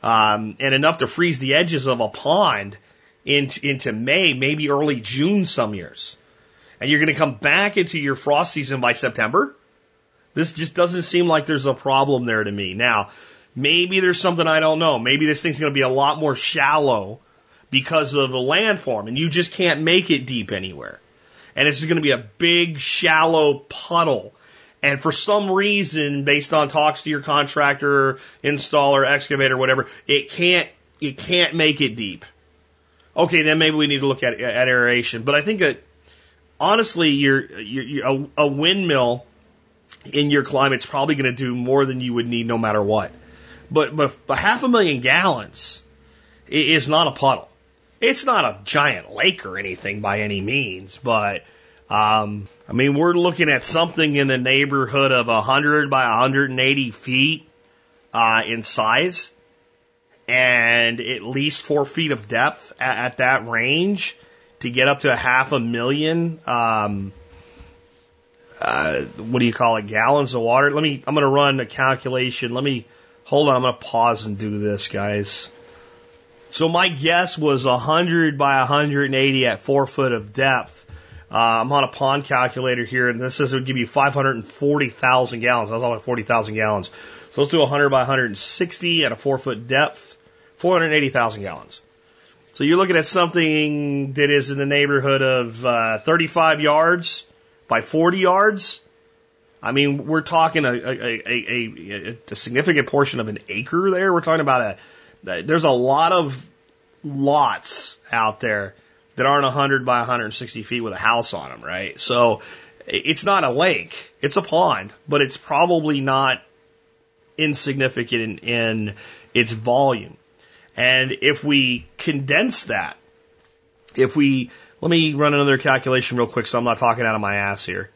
um, and enough to freeze the edges of a pond into, into May, maybe early June some years. And you're going to come back into your frost season by September. This just doesn't seem like there's a problem there to me. Now, maybe there's something I don't know. Maybe this thing's going to be a lot more shallow because of the landform and you just can't make it deep anywhere. And it's going to be a big, shallow puddle and for some reason, based on talks to your contractor, installer, excavator, whatever, it can't, it can't make it deep. Okay, then maybe we need to look at, at aeration. But I think that honestly, you're, you're a, a windmill in your climate, climate's probably going to do more than you would need no matter what. But, but a half a million gallons is not a puddle. It's not a giant lake or anything by any means, but um, I mean, we're looking at something in the neighborhood of 100 by 180 feet uh, in size and at least four feet of depth at, at, that range to get up to a half a million. Um, uh, what do you call it? Gallons of water. Let me. I'm going to run a calculation. Let me hold on. I'm going to pause and do this, guys. So my guess was 100 by 180 at four foot of depth uh, I'm on a pond calculator here, and this it would give you 540,000 gallons. I was on 40,000 gallons. So let's do 100 by 160 at a four foot depth, 480,000 gallons. So you're looking at something that is in the neighborhood of uh, 35 yards by 40 yards. I mean, we're talking a, a, a, a, significant portion of an acre there. We're talking about a, there's a lot of lots out there that aren't 100 by 160 feet with a house on them, right? So it's not a lake, it's a pond, but it's probably not insignificant in, in its volume. And if we condense that, if we, let me run another calculation real quick so I'm not talking out of my ass here.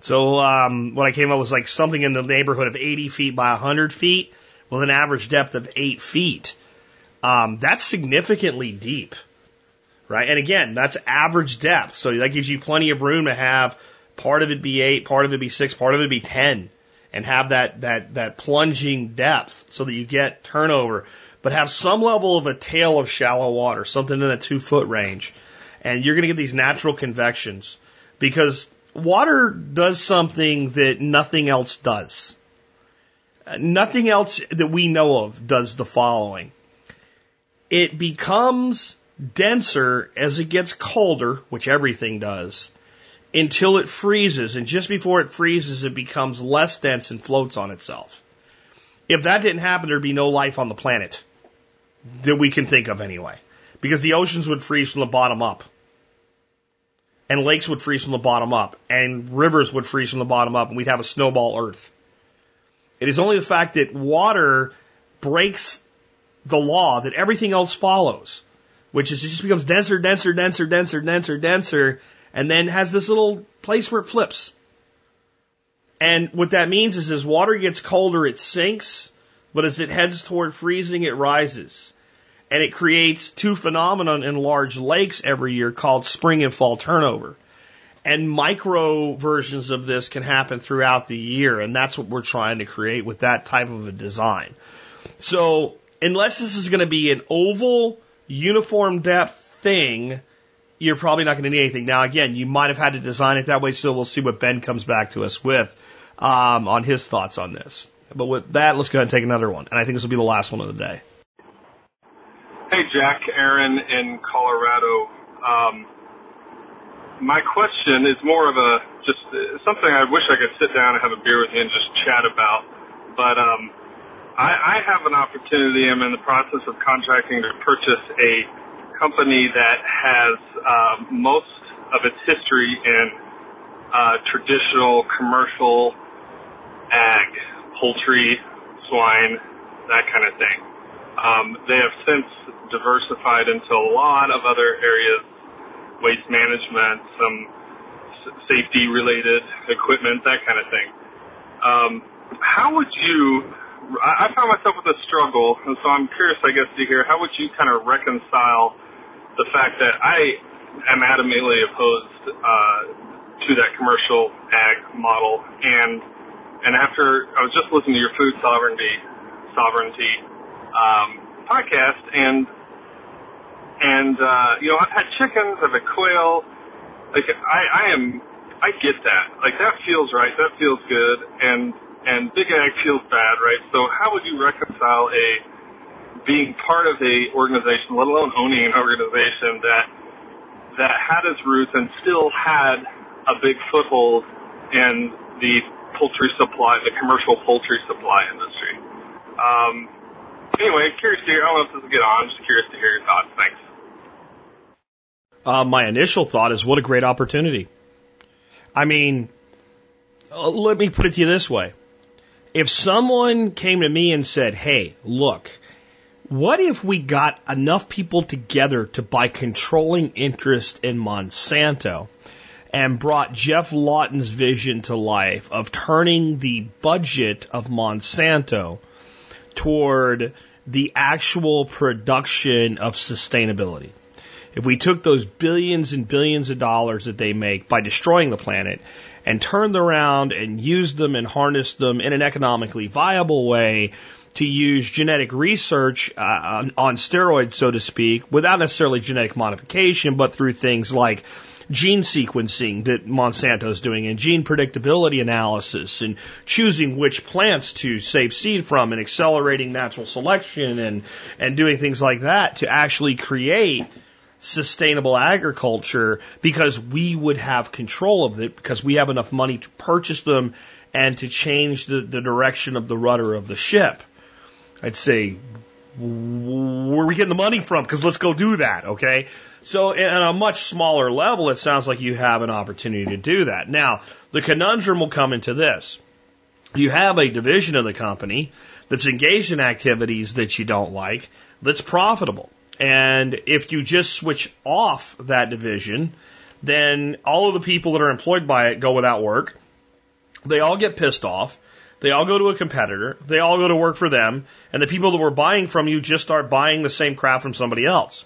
So, um, what I came up with was like something in the neighborhood of 80 feet by 100 feet with an average depth of 8 feet. Um, that's significantly deep right? And again, that's average depth. So that gives you plenty of room to have part of it be eight, part of it be six, part of it be 10 and have that, that, that plunging depth so that you get turnover, but have some level of a tail of shallow water, something in the two foot range. And you're going to get these natural convections because water does something that nothing else does. Nothing else that we know of does the following it becomes denser as it gets colder, which everything does, until it freezes. And just before it freezes, it becomes less dense and floats on itself. If that didn't happen, there'd be no life on the planet that we can think of anyway. Because the oceans would freeze from the bottom up. And lakes would freeze from the bottom up. And rivers would freeze from the bottom up. And we'd have a snowball earth. It is only the fact that water breaks the law that everything else follows, which is it just becomes denser, denser, denser, denser, denser, denser, and then has this little place where it flips. And what that means is as water gets colder, it sinks, but as it heads toward freezing, it rises. And it creates two phenomena in large lakes every year called spring and fall turnover. And micro versions of this can happen throughout the year, and that's what we're trying to create with that type of a design. So, unless this is going to be an oval, uniform depth thing, you're probably not going to need anything. Now, again, you might have had to design it that way, so we'll see what Ben comes back to us with um, on his thoughts on this. But with that, let's go ahead and take another one. And I think this will be the last one of the day. Hey, Jack, Aaron in Colorado. Um, my question is more of a just uh, something I wish I could sit down and have a beer with you and just chat about. But um, I, I have an opportunity. I'm in the process of contracting to purchase a company that has uh, most of its history in uh, traditional commercial ag, poultry, swine, that kind of thing. Um, they have since diversified into a lot of other areas waste management, some safety related equipment, that kind of thing. Um, how would you, I, found myself with a struggle, and so I'm curious, I guess, to hear how would you kind of reconcile the fact that I am adamantly opposed uh, to that commercial ag model, and and after I was just listening to your food sovereignty sovereignty um, podcast, and and, uh, you know, I've had chickens, I've had quail. Like, I, I am, I get that. Like, that feels right. That feels good. And, and big ag feels bad, right? So how would you reconcile a, being part of a organization, let alone owning an organization that, that had its roots and still had a big foothold in the poultry supply, the commercial poultry supply industry. Um, anyway, curious to hear. I don't know if this will get on. Just curious to hear your thoughts. Thanks. Uh, my initial thought is what a great opportunity. I mean, uh, let me put it to you this way. If someone came to me and said, hey, look, what if we got enough people together to buy controlling interest in Monsanto and brought Geoff Lawton's vision to life of turning the budget of Monsanto toward the actual production of sustainability? If we took those billions and billions of dollars that they make by destroying the planet and turned around and used them and harnessed them in an economically viable way to use genetic research uh, on, on steroids, so to speak, without necessarily genetic modification, but through things like gene sequencing that Monsanto is doing and gene predictability analysis and choosing which plants to save seed from and accelerating natural selection and, and doing things like that to actually create sustainable agriculture because we would have control of it because we have enough money to purchase them and to change the, the direction of the rudder of the ship. I'd say, where are we getting the money from? Because let's go do that, okay? So, at a much smaller level, it sounds like you have an opportunity to do that. Now, the conundrum will come into this. You have a division of the company that's engaged in activities that you don't like, that's profitable. And if you just switch off that division, then all of the people that are employed by it go without work. They all get pissed off. They all go to a competitor. They all go to work for them. And the people that were buying from you just start buying the same crap from somebody else.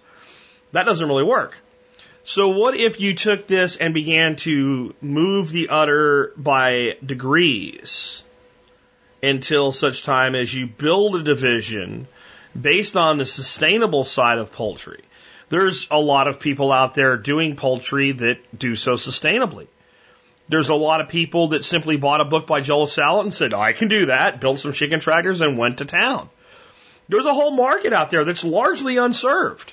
That doesn't really work. So what if you took this and began to move the udder by degrees until such time as you build a division based on the sustainable side of poultry. There's a lot of people out there doing poultry that do so sustainably. There's a lot of people that simply bought a book by Joel Salatin and said, oh, I can do that, built some chicken tractors and went to town. There's a whole market out there that's largely unserved.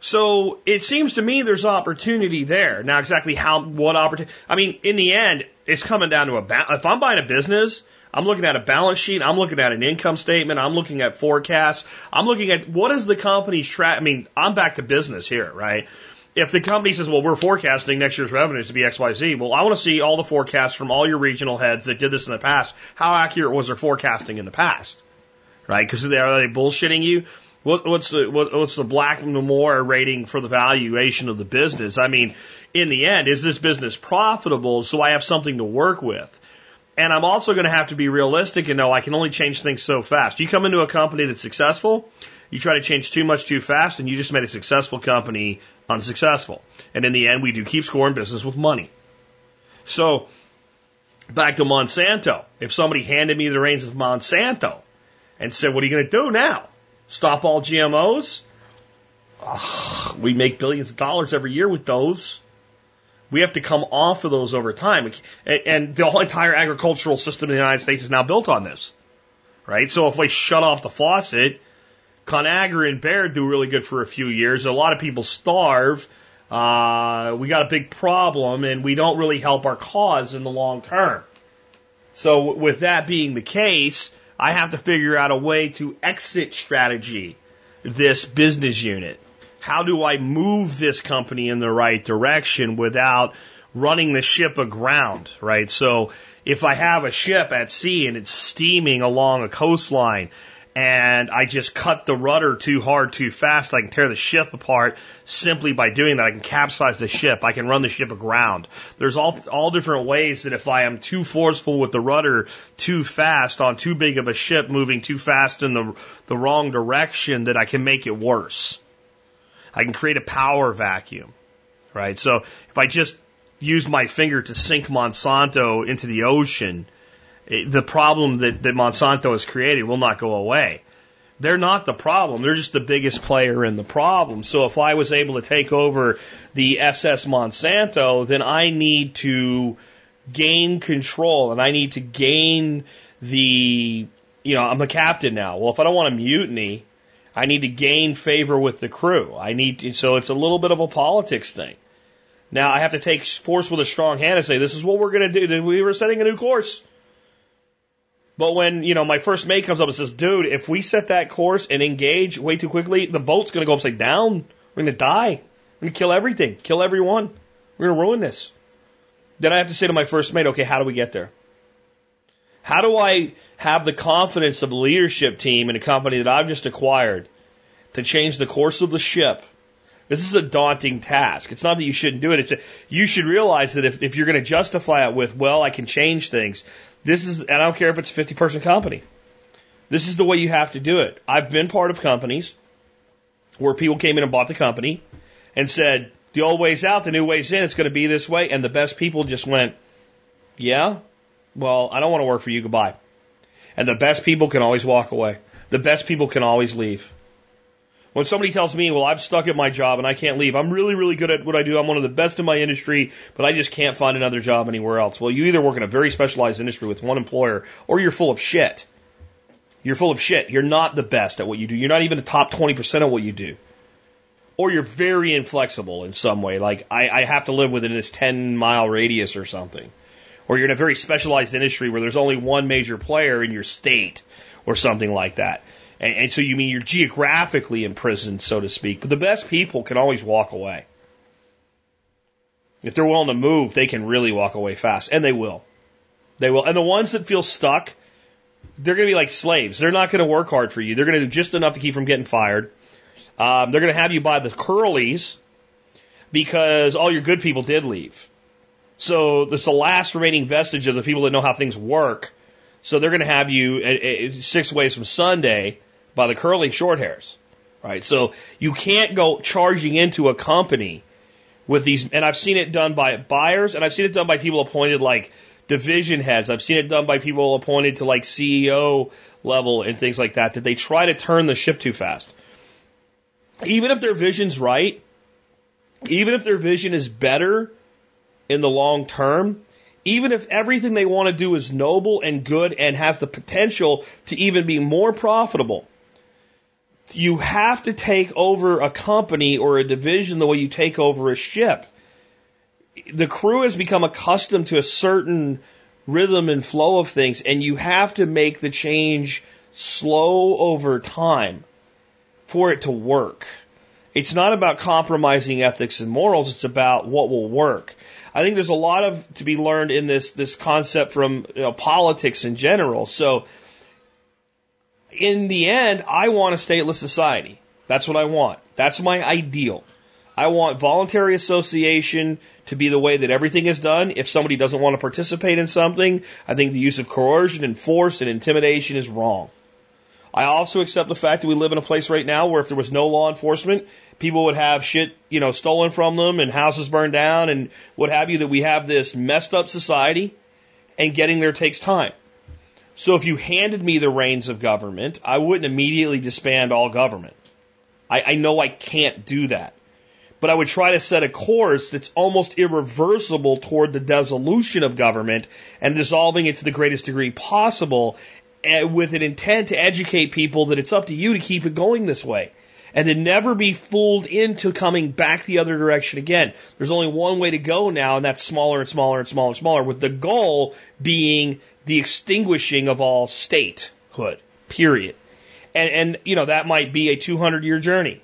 So it seems to me there's opportunity there. Now, exactly how, what opportunity? I mean, in the end, it's coming down to a, ba- if I'm buying a business, I'm looking at a balance sheet, I'm looking at an income statement, I'm looking at forecasts, I'm looking at what is the company's track. I mean, I'm back to business here, right? If the company says, well, we're forecasting next year's revenues to be XYZ, well, I want to see all the forecasts from all your regional heads that did this in the past. How accurate was their forecasting in the past? Right? Because are they bullshitting you? What, what's the what, what's the Blackmore rating for the valuation of the business? I mean, in the end, is this business profitable? So I have something to work with. And I'm also going to have to be realistic and know I can only change things so fast. You come into a company that's successful, you try to change too much too fast, and you just made a successful company unsuccessful. And in the end, we do keep scoring business with money. So, back to Monsanto. If somebody handed me the reins of Monsanto and said, What are you going to do now? Stop all GMOs? Ugh, we make billions of dollars every year with those. We have to come off of those over time. And the whole entire agricultural system in the United States is now built on this. Right? So if we shut off the faucet, Conagra and Bayer do really good for a few years. A lot of people starve. Uh, we got a big problem and we don't really help our cause in the long term. So with that being the case, I have to figure out a way to exit strategy this business unit. How do I move this company in the right direction without running the ship aground, right? So if I have a ship at sea and it's steaming along a coastline and I just cut the rudder too hard, too fast, I can tear the ship apart simply by doing that. I can capsize the ship. I can run the ship aground. There's all, all different ways that if I am too forceful with the rudder too fast on too big of a ship moving too fast in the, the wrong direction that I can make it worse. I can create a power vacuum, right? So if I just use my finger to sink Monsanto into the ocean, the problem that, that Monsanto has created will not go away. They're not the problem. They're just the biggest player in the problem. So if I was able to take over the SS Monsanto, then I need to gain control and I need to gain the, you know, I'm a captain now. Well, if I don't want a mutiny, I need to gain favor with the crew. I need to, so it's a little bit of a politics thing. Now I have to take force with a strong hand and say, this is what we're going to do. We were setting a new course. But when, you know, my first mate comes up and says, dude, if we set that course and engage way too quickly, the boat's going to go upside down. We're going to die. We're going to kill everything, kill everyone. We're going to ruin this. Then I have to say to my first mate, okay, how do we get there? How do I have the confidence of the leadership team in a company that I've just acquired to change the course of the ship? This is a daunting task. It's not that you shouldn't do it. It's a, you should realize that if, if you're going to justify it with, well, I can change things, this is, and I don't care if it's a 50 person company. This is the way you have to do it. I've been part of companies where people came in and bought the company and said, the old way's out, the new way's in, it's going to be this way. And the best people just went, yeah, well, I don't want to work for you, goodbye. And the best people can always walk away. The best people can always leave. When somebody tells me, well, I'm stuck at my job and I can't leave, I'm really, really good at what I do. I'm one of the best in my industry, but I just can't find another job anywhere else. Well, you either work in a very specialized industry with one employer or you're full of shit. You're full of shit. You're not the best at what you do. You're not even the top 20% of what you do. Or you're very inflexible in some way. Like, I, I have to live within this 10 mile radius or something. Or you're in a very specialized industry where there's only one major player in your state or something like that. And, and so you mean you're geographically imprisoned, so to speak. But the best people can always walk away. If they're willing to move, they can really walk away fast. And they will. They will. And the ones that feel stuck, they're going to be like slaves. They're not going to work hard for you. They're going to do just enough to keep from getting fired. Um, they're going to have you by the curlies because all your good people did leave. So it's the last remaining vestige of the people that know how things work. So they're going to have you uh, uh, six ways from Sunday by the curly short hairs, right? So you can't go charging into a company with these, and I've seen it done by buyers, and I've seen it done by people appointed like division heads. I've seen it done by people appointed to like CEO level and things like that, that they try to turn the ship too fast. Even if their vision's right, even if their vision is better in the long term, even if everything they want to do is noble and good and has the potential to even be more profitable, you have to take over a company or a division the way you take over a ship. The crew has become accustomed to a certain rhythm and flow of things, and you have to make the change slow over time for it to work. It's not about compromising ethics and morals, it's about what will work. I think there's a lot of to be learned in this this concept from you know, politics in general. So in the end, I want a stateless society. That's what I want. That's my ideal. I want voluntary association to be the way that everything is done. If somebody doesn't want to participate in something, I think the use of coercion and force and intimidation is wrong. I also accept the fact that we live in a place right now where if there was no law enforcement, people would have shit, you know, stolen from them and houses burned down and what have you, that we have this messed up society and getting there takes time. So if you handed me the reins of government, I wouldn't immediately disband all government. I, I know I can't do that. But I would try to set a course that's almost irreversible toward the dissolution of government and dissolving it to the greatest degree possible eh, with an intent to educate people that it's up to you to keep it going this way and to never be fooled into coming back the other direction again. There's only one way to go now, and that's smaller and smaller and smaller and smaller, with the goal being the extinguishing of all statehood, period. And, and, you know, that might be a 200 year journey.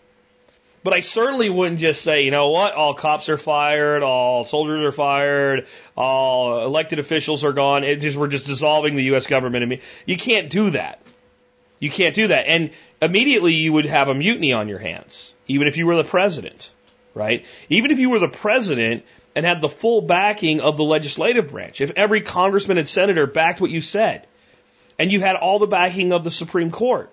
But I certainly wouldn't just say, you know what, all cops are fired, all soldiers are fired, all elected officials are gone. It just, we're just dissolving the U.S. government. You can't do that. You can't do that. And immediately you would have a mutiny on your hands, even if you were the president, right? Even if you were the president, and had the full backing of the legislative branch, if every congressman and senator backed what you said, and you had all the backing of the Supreme Court,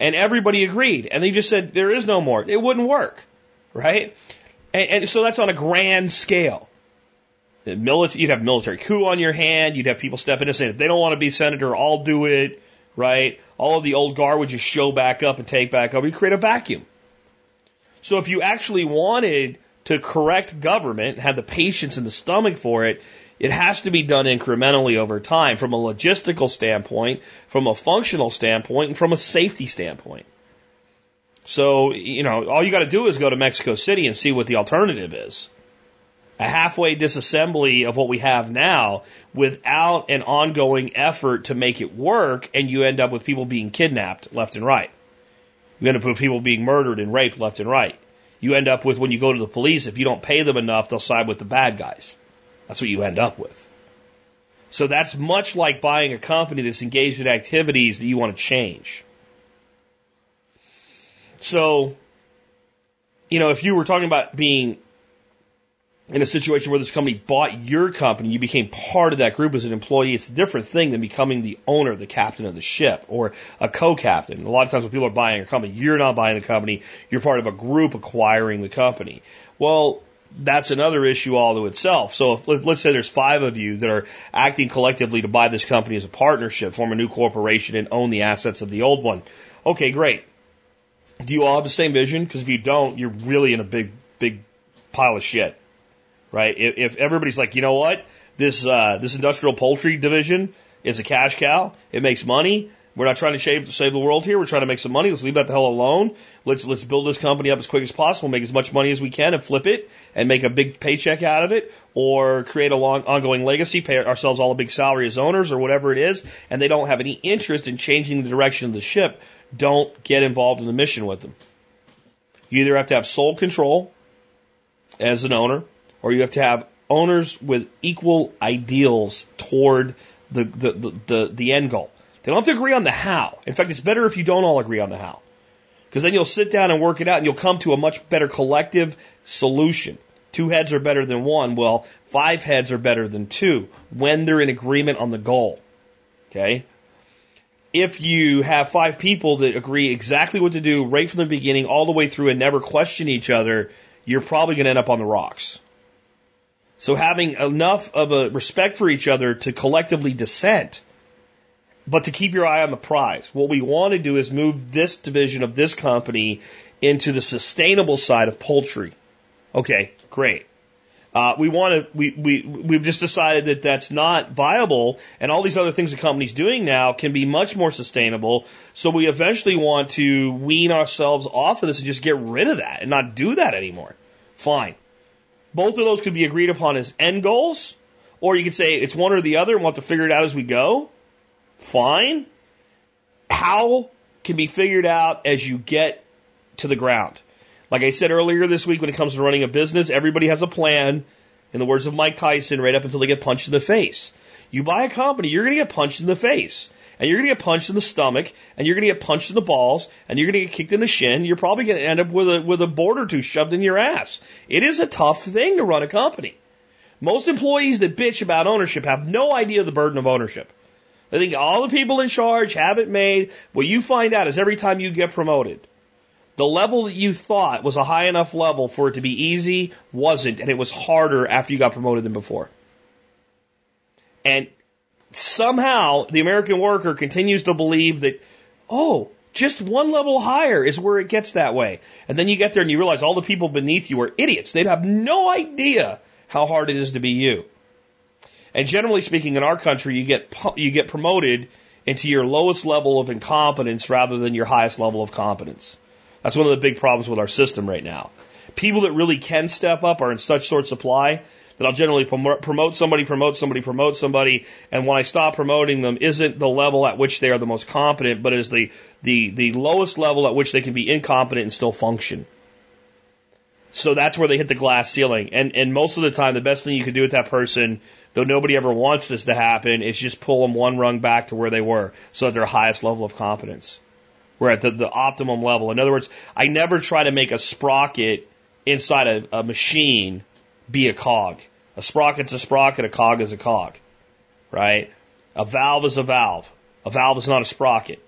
and everybody agreed, and they just said there is no more, it wouldn't work, right? And, and so that's on a grand scale. You'd have military coup on your hand. You'd have people step in and say, if they don't want to be senator, I'll do it, right? All of the old guard would just show back up and take back over. You create a vacuum. So if you actually wanted to correct government, had the patience and the stomach for it, it has to be done incrementally over time from a logistical standpoint, from a functional standpoint, and from a safety standpoint. So, you know, all you got to do is go to Mexico City and see what the alternative is. A halfway disassembly of what we have now without an ongoing effort to make it work, and you end up with people being kidnapped left and right. You end up with people being murdered and raped left and right you end up with when you go to the police, if you don't pay them enough, they'll side with the bad guys. That's what you end up with. So that's much like buying a company that's engaged in activities that you want to change. So, you know, if you were talking about being in a situation where this company bought your company, you became part of that group as an employee, it's a different thing than becoming the owner, the captain of the ship, or a co-captain. A lot of times when people are buying a company, you're not buying the company, you're part of a group acquiring the company. Well, that's another issue all to itself. So if, let's say there's five of you that are acting collectively to buy this company as a partnership, form a new corporation and own the assets of the old one. Okay, great. Do you all have the same vision? Because if you don't, you're really in a big, big pile of shit right? If, if everybody's like, you know what, this uh, this industrial poultry division is a cash cow, it makes money. We're not trying to save, save the world here. We're trying to make some money. Let's leave that the hell alone. Let's let's build this company up as quick as possible, make as much money as we can, and flip it and make a big paycheck out of it, or create a long ongoing legacy, pay ourselves all a big salary as owners, or whatever it is. And they don't have any interest in changing the direction of the ship. Don't get involved in the mission with them. You either have to have sole control as an owner, or you have to have owners with equal ideals toward the, the, the, the, the end goal. They don't have to agree on the how. In fact, it's better if you don't all agree on the how. Because then you'll sit down and work it out and you'll come to a much better collective solution. Two heads are better than one. Well, five heads are better than two when they're in agreement on the goal. Okay? If you have five people that agree exactly what to do right from the beginning all the way through and never question each other, you're probably going to end up on the rocks. So having enough of a respect for each other to collectively dissent, but to keep your eye on the prize. What we want to do is move this division of this company into the sustainable side of poultry. Okay, great. Uh, we want to, we, we, we've just decided that that's not viable and all these other things the company's doing now can be much more sustainable. So we eventually want to wean ourselves off of this and just get rid of that and not do that anymore. Fine. Both of those could be agreed upon as end goals, or you could say it's one or the other and we'll have to figure it out as we go. Fine. How can be figured out as you get to the ground. Like I said earlier this week, when it comes to running a business, everybody has a plan. In the words of Mike Tyson, right up until they get punched in the face. You buy a company, you're going to get punched in the face. And you're going to get punched in the stomach, and you're going to get punched in the balls, and you're going to get kicked in the shin. You're probably going to end up with a, with a board or two shoved in your ass. It is a tough thing to run a company. Most employees that bitch about ownership have no idea the burden of ownership. They think all the people in charge have it made. What you find out is every time you get promoted, the level that you thought was a high enough level for it to be easy wasn't, and it was harder after you got promoted than before. And somehow the American worker continues to believe that, oh, just one level higher is where it gets that way. And then you get there and you realize all the people beneath you are idiots. They'd have no idea how hard it is to be you. And generally speaking, in our country, you get you get promoted into your lowest level of incompetence rather than your highest level of competence. That's one of the big problems with our system right now. People that really can step up are in such short supply that I'll generally promote somebody, promote somebody, promote somebody, and when I stop promoting them, isn't the level at which they are the most competent, but is the the the lowest level at which they can be incompetent and still function. So that's where they hit the glass ceiling. And and most of the time, the best thing you can do with that person, though nobody ever wants this to happen, is just pull them one rung back to where they were, so at their highest level of competence. We're at the, the optimum level. In other words, I never try to make a sprocket inside a, a machine be a cog. A sprocket's a sprocket, a cog is a cog. Right? A valve is a valve. A valve is not a sprocket.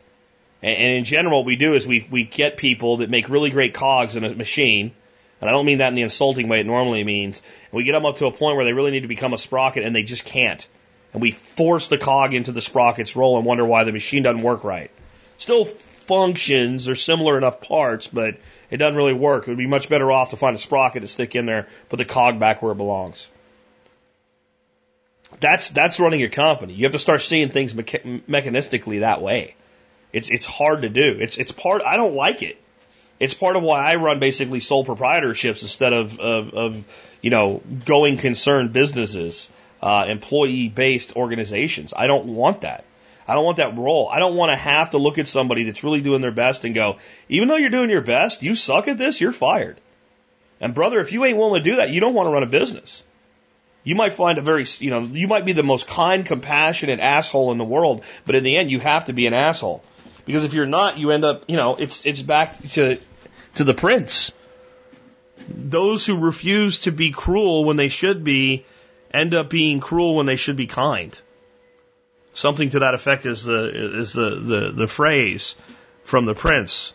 And, and in general, what we do is we, we get people that make really great cogs in a machine, and I don't mean that in the insulting way it normally means. We get them up to a point where they really need to become a sprocket and they just can't. And we force the cog into the sprocket's role and wonder why the machine doesn't work right. Still functions, they're similar enough parts, but it doesn't really work. It would be much better off to find a sprocket to stick in there, put the cog back where it belongs. That's that's running a company. You have to start seeing things mecha- mechanistically that way. It's it's hard to do. It's it's part. I don't like it. It's part of why I run basically sole proprietorships instead of of, of you know going concern businesses, uh, employee based organizations. I don't want that. I don't want that role. I don't want to have to look at somebody that's really doing their best and go, even though you're doing your best, you suck at this, you're fired. And brother, if you ain't willing to do that, you don't want to run a business. You might find a very, you know, you might be the most kind, compassionate asshole in the world, but in the end, you have to be an asshole. Because if you're not, you end up, you know, it's, it's back to, to the prince. Those who refuse to be cruel when they should be end up being cruel when they should be kind. Something to that effect is the is the the, the phrase from the Prince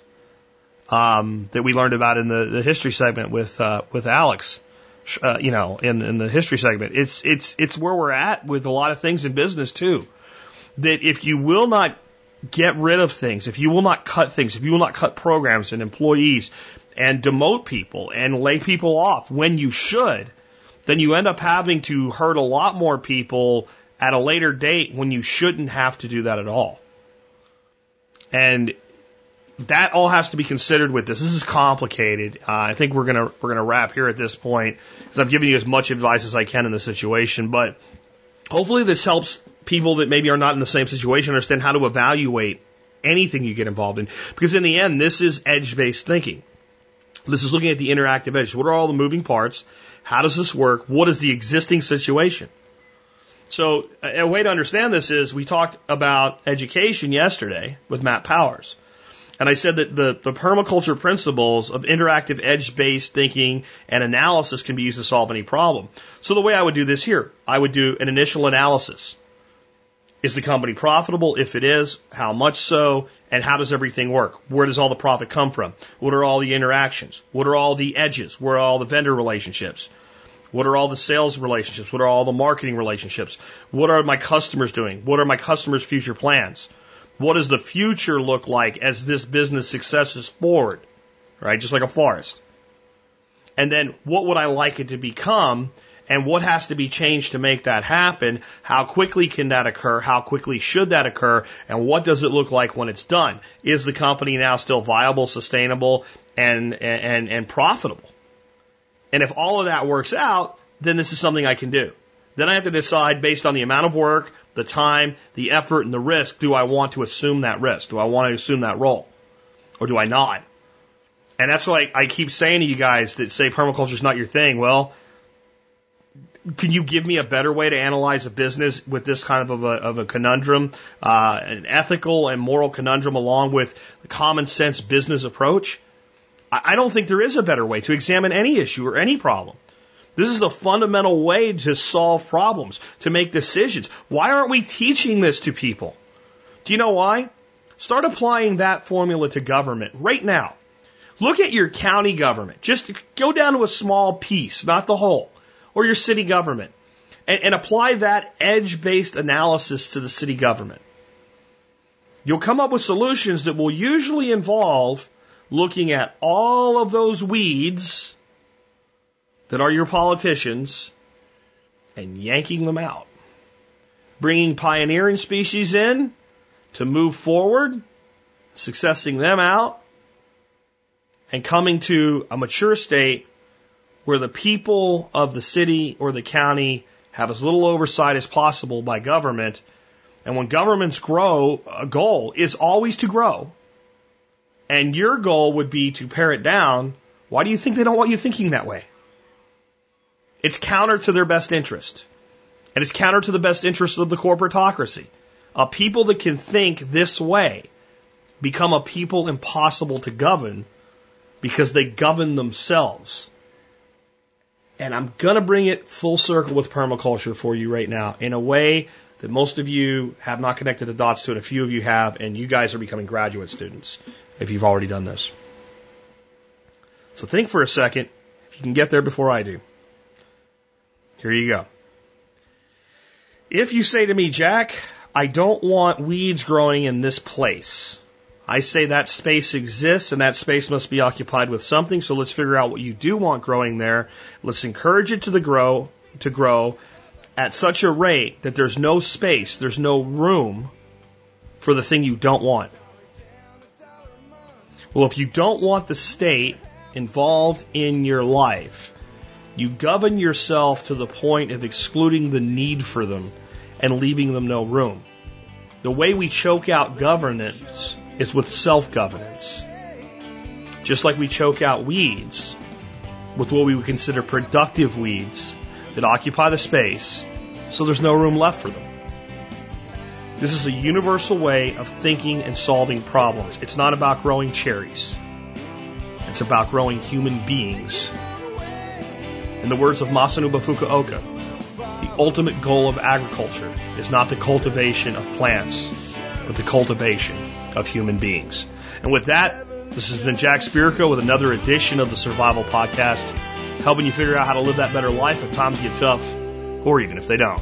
um, that we learned about in the, the history segment with uh, with Alex. Uh, you know, in, in the history segment, it's it's it's where we're at with a lot of things in business too. That if you will not get rid of things, if you will not cut things, if you will not cut programs and employees and demote people and lay people off when you should, then you end up having to hurt a lot more people at a later date when you shouldn't have to do that at all. And that all has to be considered with this. This is complicated. Uh, I think we're gonna we're gonna wrap here at this point because I've given you as much advice as I can in the situation. But hopefully this helps people that maybe are not in the same situation understand how to evaluate anything you get involved in. Because in the end, this is edge based thinking. This is looking at the interactive edge. What are all the moving parts? How does this work? What is the existing situation? So a way to understand this is we talked about education yesterday with Matt Powers. And I said that the, the permaculture principles of interactive edge based thinking and analysis can be used to solve any problem. So the way I would do this here, I would do an initial analysis. Is the company profitable? If it is, how much so? And how does everything work? Where does all the profit come from? What are all the interactions? What are all the edges? Where are all the vendor relationships? What are all the sales relationships? What are all the marketing relationships? What are my customers doing? What are my customers' future plans? What does the future look like as this business successes forward? Right? Just like a forest. And then what would I like it to become? and what has to be changed to make that happen? How quickly can that occur? How quickly should that occur? And what does it look like when it's done? Is the company now still viable, sustainable, and, and, and profitable? And if all of that works out, then this is something I can do. Then I have to decide based on the amount of work, the time, the effort, and the risk, do I want to assume that risk? Do I want to assume that role? Or do I not? And that's why I keep saying to you guys that say permaculture is not your thing. Well, can you give me a better way to analyze a business with this kind of a, of a conundrum, uh, an ethical and moral conundrum along with a common sense business approach? I, don't think there is a better way to examine any issue or any problem. This is the fundamental way to solve problems, to make decisions. Why aren't we teaching this to people? Do you know why? Start applying that formula to government right now. Look at your county government. Just go down to a small piece, not the whole, or your city government, and, and apply that edge based analysis to the city government. You'll come up with solutions that will usually involve looking at all of those weeds that are your politicians and yanking them out. Bringing pioneering species in to move forward, successing them out, and coming to a mature state where the people of the city or the county have as little oversight as possible by government. And when governments grow, a goal is always to grow. And your goal would be to pare it down. Why do you think they don't want you thinking that way? It's counter to their best interest. And it's counter to the best interest of the corporatocracy. A people that can think this way become a people impossible to govern because they govern themselves. And I'm going to bring it full circle with permaculture for you right now in a way that most of you have not connected the dots to it. A few of you have, and you guys are becoming graduate students if you've already done this. So think for a second if you can get there before I do. Here you go. If you say to me, Jack, I don't want weeds growing in this place. I say that space exists and that space must be occupied with something. So let's figure out what you do want growing there. Let's encourage it to the grow, to grow at such a rate that there's no space, there's no room for the thing you don't want. Well, if you don't want the state involved in your life, you govern yourself to the point of excluding the need for them and leaving them no room. The way we choke out governance is with self governance. Just like we choke out weeds with what we would consider productive weeds that occupy the space so there's no room left for them. This is a universal way of thinking and solving problems. It's not about growing cherries. It's about growing human beings in the words of Masanobu Fukuoka, the ultimate goal of agriculture is not the cultivation of plants, but the cultivation of human beings. And with that, this has been Jack Spirko with another edition of the Survival Podcast, helping you figure out how to live that better life if times get tough, or even if they don't.